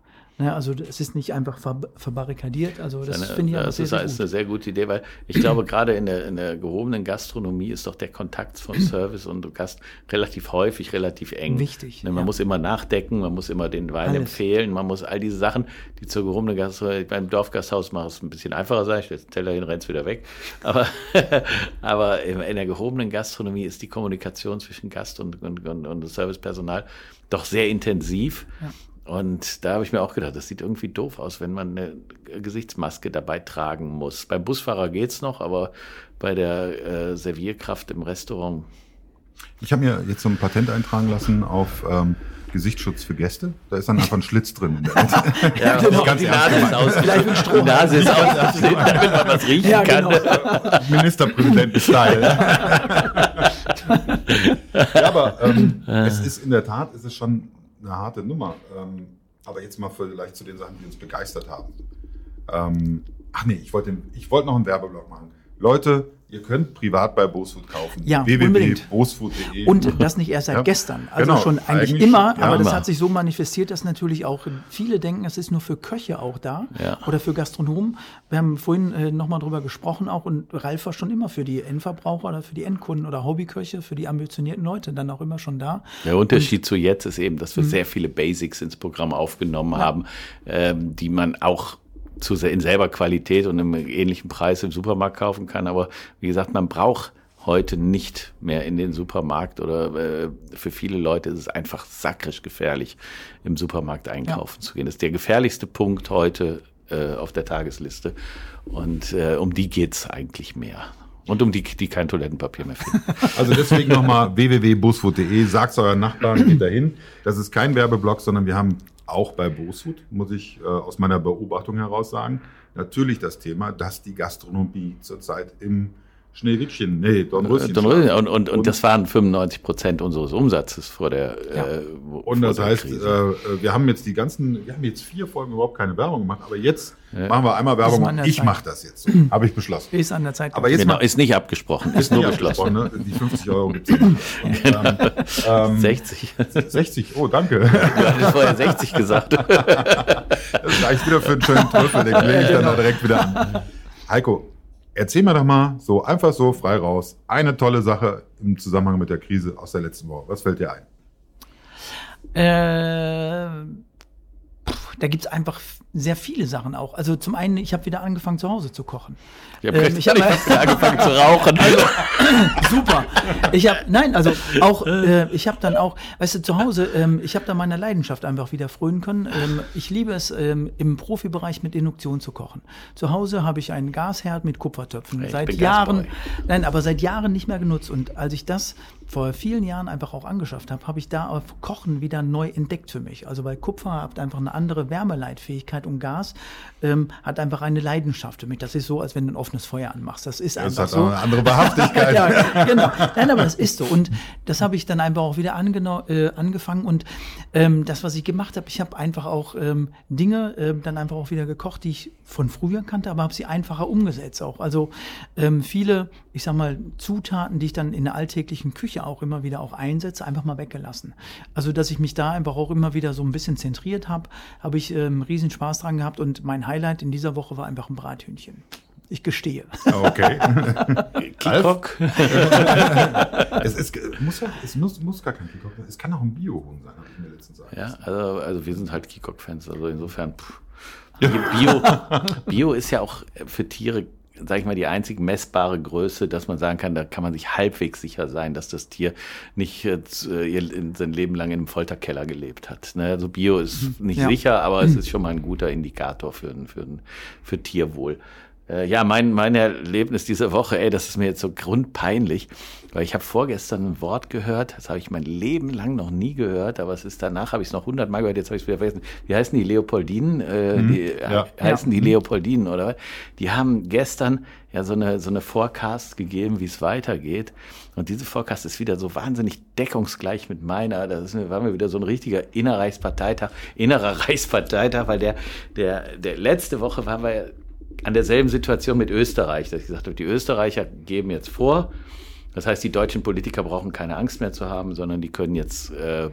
Ne, also es ist nicht einfach ver verbarrikadiert. Also das finde ich aber das ist, sehr ist eine sehr gute Idee, weil ich glaube, gerade in der, in der gehobenen Gastronomie ist doch der Kontakt von Service und Gast relativ häufig, relativ eng. Wichtig, Ne, Man ja. muss immer nachdecken, man muss immer den Wein Alles. empfehlen, man muss all diese Sachen, die zur gehobenen Gastronomie, beim Dorfgasthaus macht es ein bisschen einfacher sein, stellst den Teller hin, rennst wieder weg. Aber, aber in in der gehobenen Gastronomie ist die Kommunikation zwischen Gast und, und, und, und Servicepersonal doch sehr intensiv. Und da habe ich mir auch gedacht, das sieht irgendwie doof aus, wenn man eine Gesichtsmaske dabei tragen muss. Beim Busfahrer geht's noch, aber bei der äh, Servierkraft im Restaurant. Ich habe mir jetzt so ein Patent eintragen lassen auf ähm, Gesichtsschutz für Gäste. Da ist dann einfach ein Schlitz drin. Ja, genau. Ganz die Nase ist aus. Vielleicht ein Die Strohhalm. Nase ist ausgeschnitten, damit man was riechen Ja, kann. genau. Ministerpräsidenten-Style. ja, aber ähm, es ist in der Tat, es ist schon eine harte Nummer. Ähm, aber jetzt mal vielleicht zu den Sachen, die uns begeistert haben. Ähm, ach nee, ich wollte ich wollte noch einen Werbeblock machen. Leute, ihr könnt privat bei Bosfood kaufen. Ja, unbedingt. www.bosfood.de. Und das nicht erst seit Ja, gestern. Also genau, schon eigentlich, eigentlich, immer, ja, aber das immer. hat sich so manifestiert, dass natürlich auch viele denken, es ist nur für Köche auch da Ja. oder für Gastronomen. Wir haben vorhin äh, nochmal drüber gesprochen auch und Ralf war schon immer für die Endverbraucher oder für die Endkunden oder Hobbyköche, für die ambitionierten Leute dann auch immer schon da. Der Unterschied zu jetzt ist eben, dass wir sehr viele Basics ins Programm aufgenommen haben, ähm, die man auch zu in selber Qualität und einem ähnlichen Preis im Supermarkt kaufen kann. Aber wie gesagt, man braucht heute nicht mehr in den Supermarkt oder äh, für viele Leute ist es einfach sakrisch gefährlich, im Supermarkt einkaufen zu gehen. Das ist der gefährlichste Punkt heute äh, auf der Tagesliste. Und äh, um die geht's eigentlich mehr. Und um die, die kein Toilettenpapier mehr finden. Also deswegen nochmal www.bosfood.de, sagt's euren Nachbarn, geht dahin. Das ist kein Werbeblock, sondern wir haben auch bei Bosfood, muss ich äh, aus meiner Beobachtung heraus sagen, natürlich das Thema, dass die Gastronomie zurzeit im Schneewittchen, nee, Dornröschen. Don Röschen. Und, und, und das waren 95 Prozent unseres Umsatzes vor der. Ja. Äh, Und vor das der heißt, äh, Krise. äh, wir haben jetzt die ganzen, wir haben jetzt vier Folgen überhaupt keine Werbung gemacht, aber jetzt machen wir einmal Ist Werbung. Ich mache das jetzt so, habe ich beschlossen. Ist an der Zeit. Aber jetzt genau, mal ist nicht abgesprochen, ist nur Ja, beschlossen. Ne? Die 50 Euro gibt's ja. Und, ähm, 60. ähm, 60, oh danke. Du hattest vorher 60 gesagt. Das reicht wieder für einen schönen Trüffel, den lege ich dann da direkt wieder an. Heiko, erzähl mir doch mal so einfach so frei raus eine tolle Sache im Zusammenhang mit der Krise aus der letzten Woche. Was fällt dir ein? Äh, pff, da gibt's einfach f- sehr viele Sachen auch. Also zum einen, ich habe wieder angefangen zu Hause zu kochen. Ich habe Ähm, ich hab- hab angefangen zu rauchen. Super. Ich habe, nein, also auch, äh, ich habe dann auch, weißt du, zu Hause, ähm, ich habe da meiner Leidenschaft einfach wieder frönen können. Ähm, ich liebe es, ähm, im Profibereich mit Induktion zu kochen. Zu Hause habe ich einen Gasherd mit Kupfertöpfen. Ich seit Jahren, nein, aber seit Jahren nicht mehr genutzt. Und als ich das vor vielen Jahren einfach auch angeschafft habe, habe ich da auf Kochen wieder neu entdeckt für mich. Also weil Kupfer hat einfach eine andere Wärmeleitfähigkeit und Gas ähm, hat einfach eine Leidenschaft für mich. Das ist so, als wenn du ein offenes Feuer anmachst. Das ist Das einfach hat so. auch eine andere Behaftigkeit. ja, genau. Nein, aber das ist so. Und das habe ich dann einfach auch wieder äh, angefangen. Und ähm, das, was ich gemacht habe, ich habe einfach auch ähm, Dinge äh, dann einfach auch wieder gekocht, die ich von früher kannte, aber habe sie einfacher umgesetzt auch. Also ähm, viele, ich sag mal, Zutaten, die ich dann in der alltäglichen Küche auch immer wieder auch einsetze, einfach mal weggelassen. Also, dass ich mich da einfach auch immer wieder so ein bisschen zentriert habe, habe ich ähm, riesen Spaß dran gehabt. Und mein Highlight in dieser Woche war einfach ein Brathühnchen. Ich gestehe. Okay. Kikok. es, ist, muss ja, es muss, muss gar kein Kikok sein. Es kann auch ein Biohuhn sein, habe ich mir letztens gesagt. Ja, also, also wir sind halt Kikok-Fans, also insofern. Pff. Bio, Bio ist ja auch für Tiere sag ich mal, die einzig messbare Größe, dass man sagen kann, da kann man sich halbwegs sicher sein, dass das Tier nicht jetzt, äh, sein Leben lang in einem Folterkeller gelebt hat. Ne? Also Bio ist mhm. nicht ja. sicher, aber es ist schon mal ein guter Indikator für, für, für Tierwohl. Äh, ja, mein, mein Erlebnis diese Woche, ey, das ist mir jetzt so grundpeinlich, weil ich habe vorgestern ein Wort gehört, das habe ich mein Leben lang noch nie gehört, aber es ist danach, habe ich es noch hundertmal gehört, jetzt habe ich es wieder vergessen. Wie heißen die Leopoldinen? Äh, mhm, die, ja. Heißen ja. die Leopoldinen, oder? Die haben gestern ja so eine, so eine Forecast gegeben, wie es weitergeht. Und diese Forecast ist wieder so wahnsinnig deckungsgleich mit meiner. Das war mir wieder so ein richtiger Innerreichsparteitag, innerer Reichsparteitag, weil der, der, der letzte Woche waren wir an derselben Situation mit Österreich, dass ich gesagt habe, die Österreicher geben jetzt vor, das heißt, die deutschen Politiker brauchen keine Angst mehr zu haben, sondern die können jetzt äh,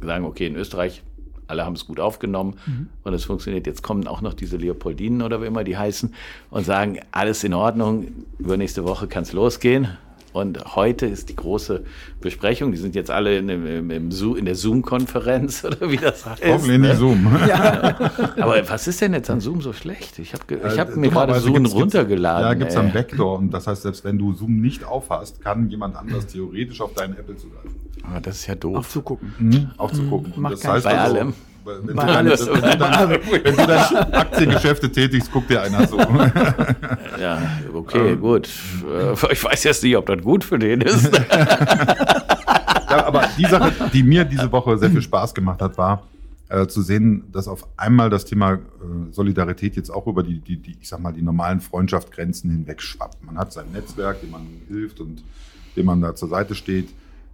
sagen, okay, in Österreich, alle haben es gut aufgenommen mhm. und es funktioniert. Jetzt kommen auch noch diese Leopoldinen oder wie immer die heißen und sagen, alles in Ordnung, übernächste Woche kann es losgehen. Und heute ist die große Besprechung. Die sind jetzt alle in, im, im Zoom, in der Zoom-Konferenz oder wie das heißt. Hoffentlich ne? nicht Zoom. Ja. Aber was ist denn jetzt an Zoom so schlecht? Ich habe ich hab äh, mir gerade Zoom runtergeladen. Ja, gibt es einen Backdoor. Und das heißt, selbst wenn du Zoom nicht aufhast, kann jemand anders theoretisch auf deinen Apple zugreifen. Ah, das ist ja doof. Aufzugucken. Mhm. Aufzugucken. Mhm. Das heißt bei also, allem. Wenn du, deine, wenn, du dann, wenn du dann Aktiengeschäfte tätigst, guckt dir einer so. Ja, okay, ähm, gut. Äh, ich weiß jetzt nicht, ob das gut für den ist. ja, aber die Sache, die mir diese Woche sehr viel Spaß gemacht hat, war äh, zu sehen, dass auf einmal das Thema äh, Solidarität jetzt auch über die, die, die, ich sag mal, die normalen Freundschaftsgrenzen hinweg schwappt. Man hat sein Netzwerk, dem man hilft und dem man da zur Seite steht.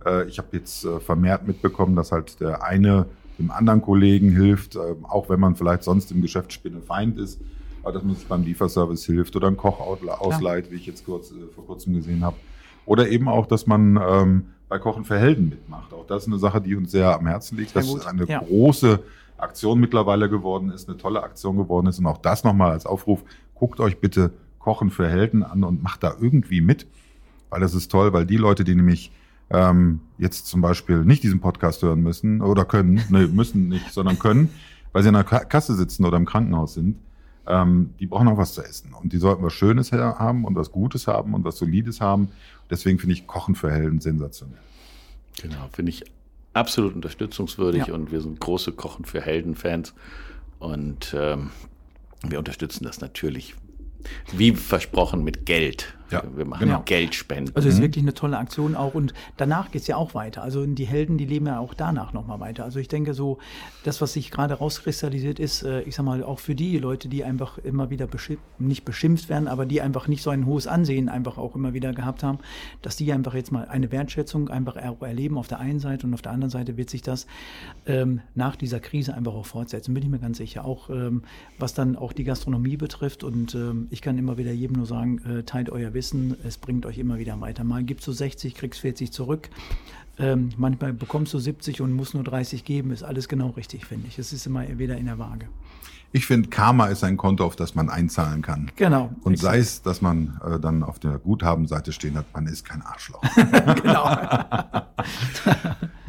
Äh, ich habe jetzt äh, vermehrt mitbekommen, dass halt der eine dem anderen Kollegen hilft, äh, auch wenn man vielleicht sonst im Geschäft Spinnefeind ist, aber dass man sich beim Lieferservice hilft oder einen Koch ausleiht, ja. wie ich jetzt kurz, äh, vor kurzem gesehen habe. Oder eben auch, dass man ähm, bei Kochen für Helden mitmacht. Auch das ist eine Sache, die uns sehr am Herzen liegt, sehr dass es eine ja. große Aktion mittlerweile geworden ist, eine tolle Aktion geworden ist. Und auch das nochmal als Aufruf, guckt euch bitte Kochen für Helden an und macht da irgendwie mit, weil das ist toll, weil die Leute, die nämlich ähm, jetzt zum Beispiel nicht diesen Podcast hören müssen oder können, nee, müssen nicht, sondern können, weil sie in der Kasse sitzen oder im Krankenhaus sind, ähm, die brauchen auch was zu essen. Und die sollten was Schönes haben und was Gutes haben und was Solides haben. Deswegen finde ich Kochen für Helden sensationell. Genau, finde ich absolut unterstützungswürdig ja. und wir sind große Kochen für Helden-Fans und ähm, wir unterstützen das natürlich wie versprochen mit Geld. Ja, wir machen genau. Geldspenden. Also es ist mhm. wirklich eine tolle Aktion auch und danach geht es ja auch weiter. Also die Helden, die leben ja auch danach nochmal weiter. Also ich denke so, das, was sich gerade rauskristallisiert ist, äh, ich sag mal, auch für die Leute, die einfach immer wieder beschimpft, nicht beschimpft werden, aber die einfach nicht so ein hohes Ansehen einfach auch immer wieder gehabt haben, dass die einfach jetzt mal eine Wertschätzung einfach erleben auf der einen Seite und auf der anderen Seite wird sich das ähm, nach dieser Krise einfach auch fortsetzen, bin ich mir ganz sicher. Auch ähm, was dann auch die Gastronomie betrifft und ähm, ich kann immer wieder jedem nur sagen, äh, teilt euer Wissen wissen, es bringt euch immer wieder weiter. Mal gibst du 60, kriegst 40 zurück. Ähm, manchmal bekommst du 70 und musst nur 30 geben. Ist alles genau richtig, finde ich. Es ist immer wieder in der Waage. Ich finde, Karma ist ein Konto, auf das man einzahlen kann. Genau. Und sei es, dass man äh, dann auf der Guthabenseite stehen hat, man ist kein Arschloch. genau.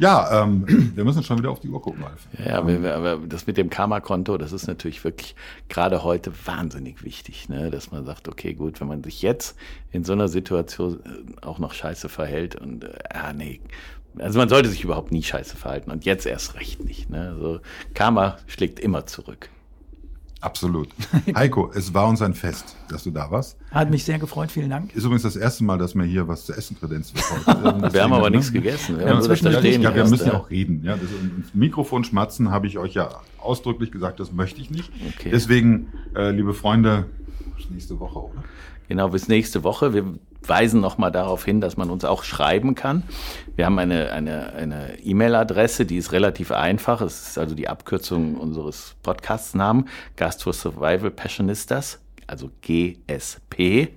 ja, ähm, wir müssen schon wieder auf die Uhr gucken, Ralf. Ja, aber das mit dem Karma-Konto, das ist natürlich wirklich gerade heute wahnsinnig wichtig, ne? dass man sagt, okay, gut, wenn man sich jetzt in so einer Situation äh, auch noch scheiße verhält und, äh, ah, nee, also man sollte sich überhaupt nie scheiße verhalten und jetzt erst recht nicht. Ne? Also Karma schlägt immer zurück. Absolut. Heiko, es war uns ein Fest, dass du da warst. Hat mich sehr gefreut, vielen Dank. Ist übrigens das erste Mal, dass mir hier was zu essen kredenzt wird. Heute. wir haben aber nichts gegessen. Wir, ja, haben stehen ja, wir müssen ja auch reden. Ja, das, Mikrofon schmatzen habe ich euch ja ausdrücklich gesagt, das möchte ich nicht. Okay. Deswegen, äh, liebe Freunde, bis nächste Woche, oder? Genau, bis nächste Woche. Wir weisen nochmal darauf hin, dass man uns auch schreiben kann. Wir haben eine E-Mail-Adresse, die ist relativ einfach. Es ist also die Abkürzung unseres Podcast-Namen, Gast for Survival Passionistas, also GSP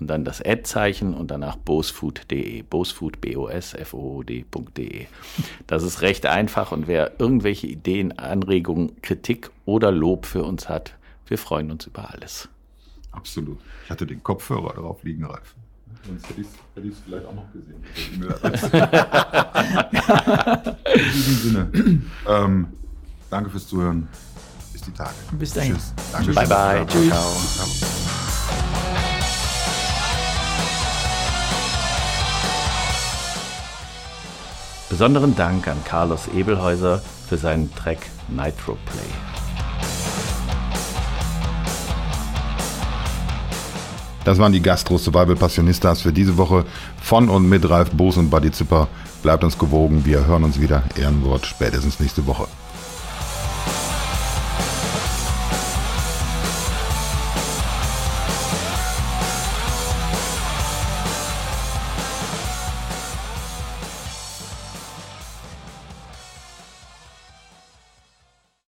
und dann das Ad-Zeichen und danach bosefood.de, bosefood, B-O-S-F-O-O-D.de. Das ist recht einfach und wer irgendwelche Ideen, Anregungen, Kritik oder Lob für uns hat, wir freuen uns über alles. Absolut. Ich hatte den Kopfhörer darauf liegen, Ralf. Sonst hätte ich es vielleicht auch noch gesehen. In diesem Sinne, ähm, danke fürs Zuhören. Bis die Tage. Bis dahin. Tschüss. Danke, bye, bye. Tschüss. Ciao. Ciao. Besonderen Dank an Carlos Ebelhäuser für seinen Track Nitro Play. Das waren die Gastro Survival Passionistas für diese Woche von und mit Ralf Boos und Buddy Zipper. Bleibt uns gewogen, wir hören uns wieder. Ehrenwort spätestens nächste Woche.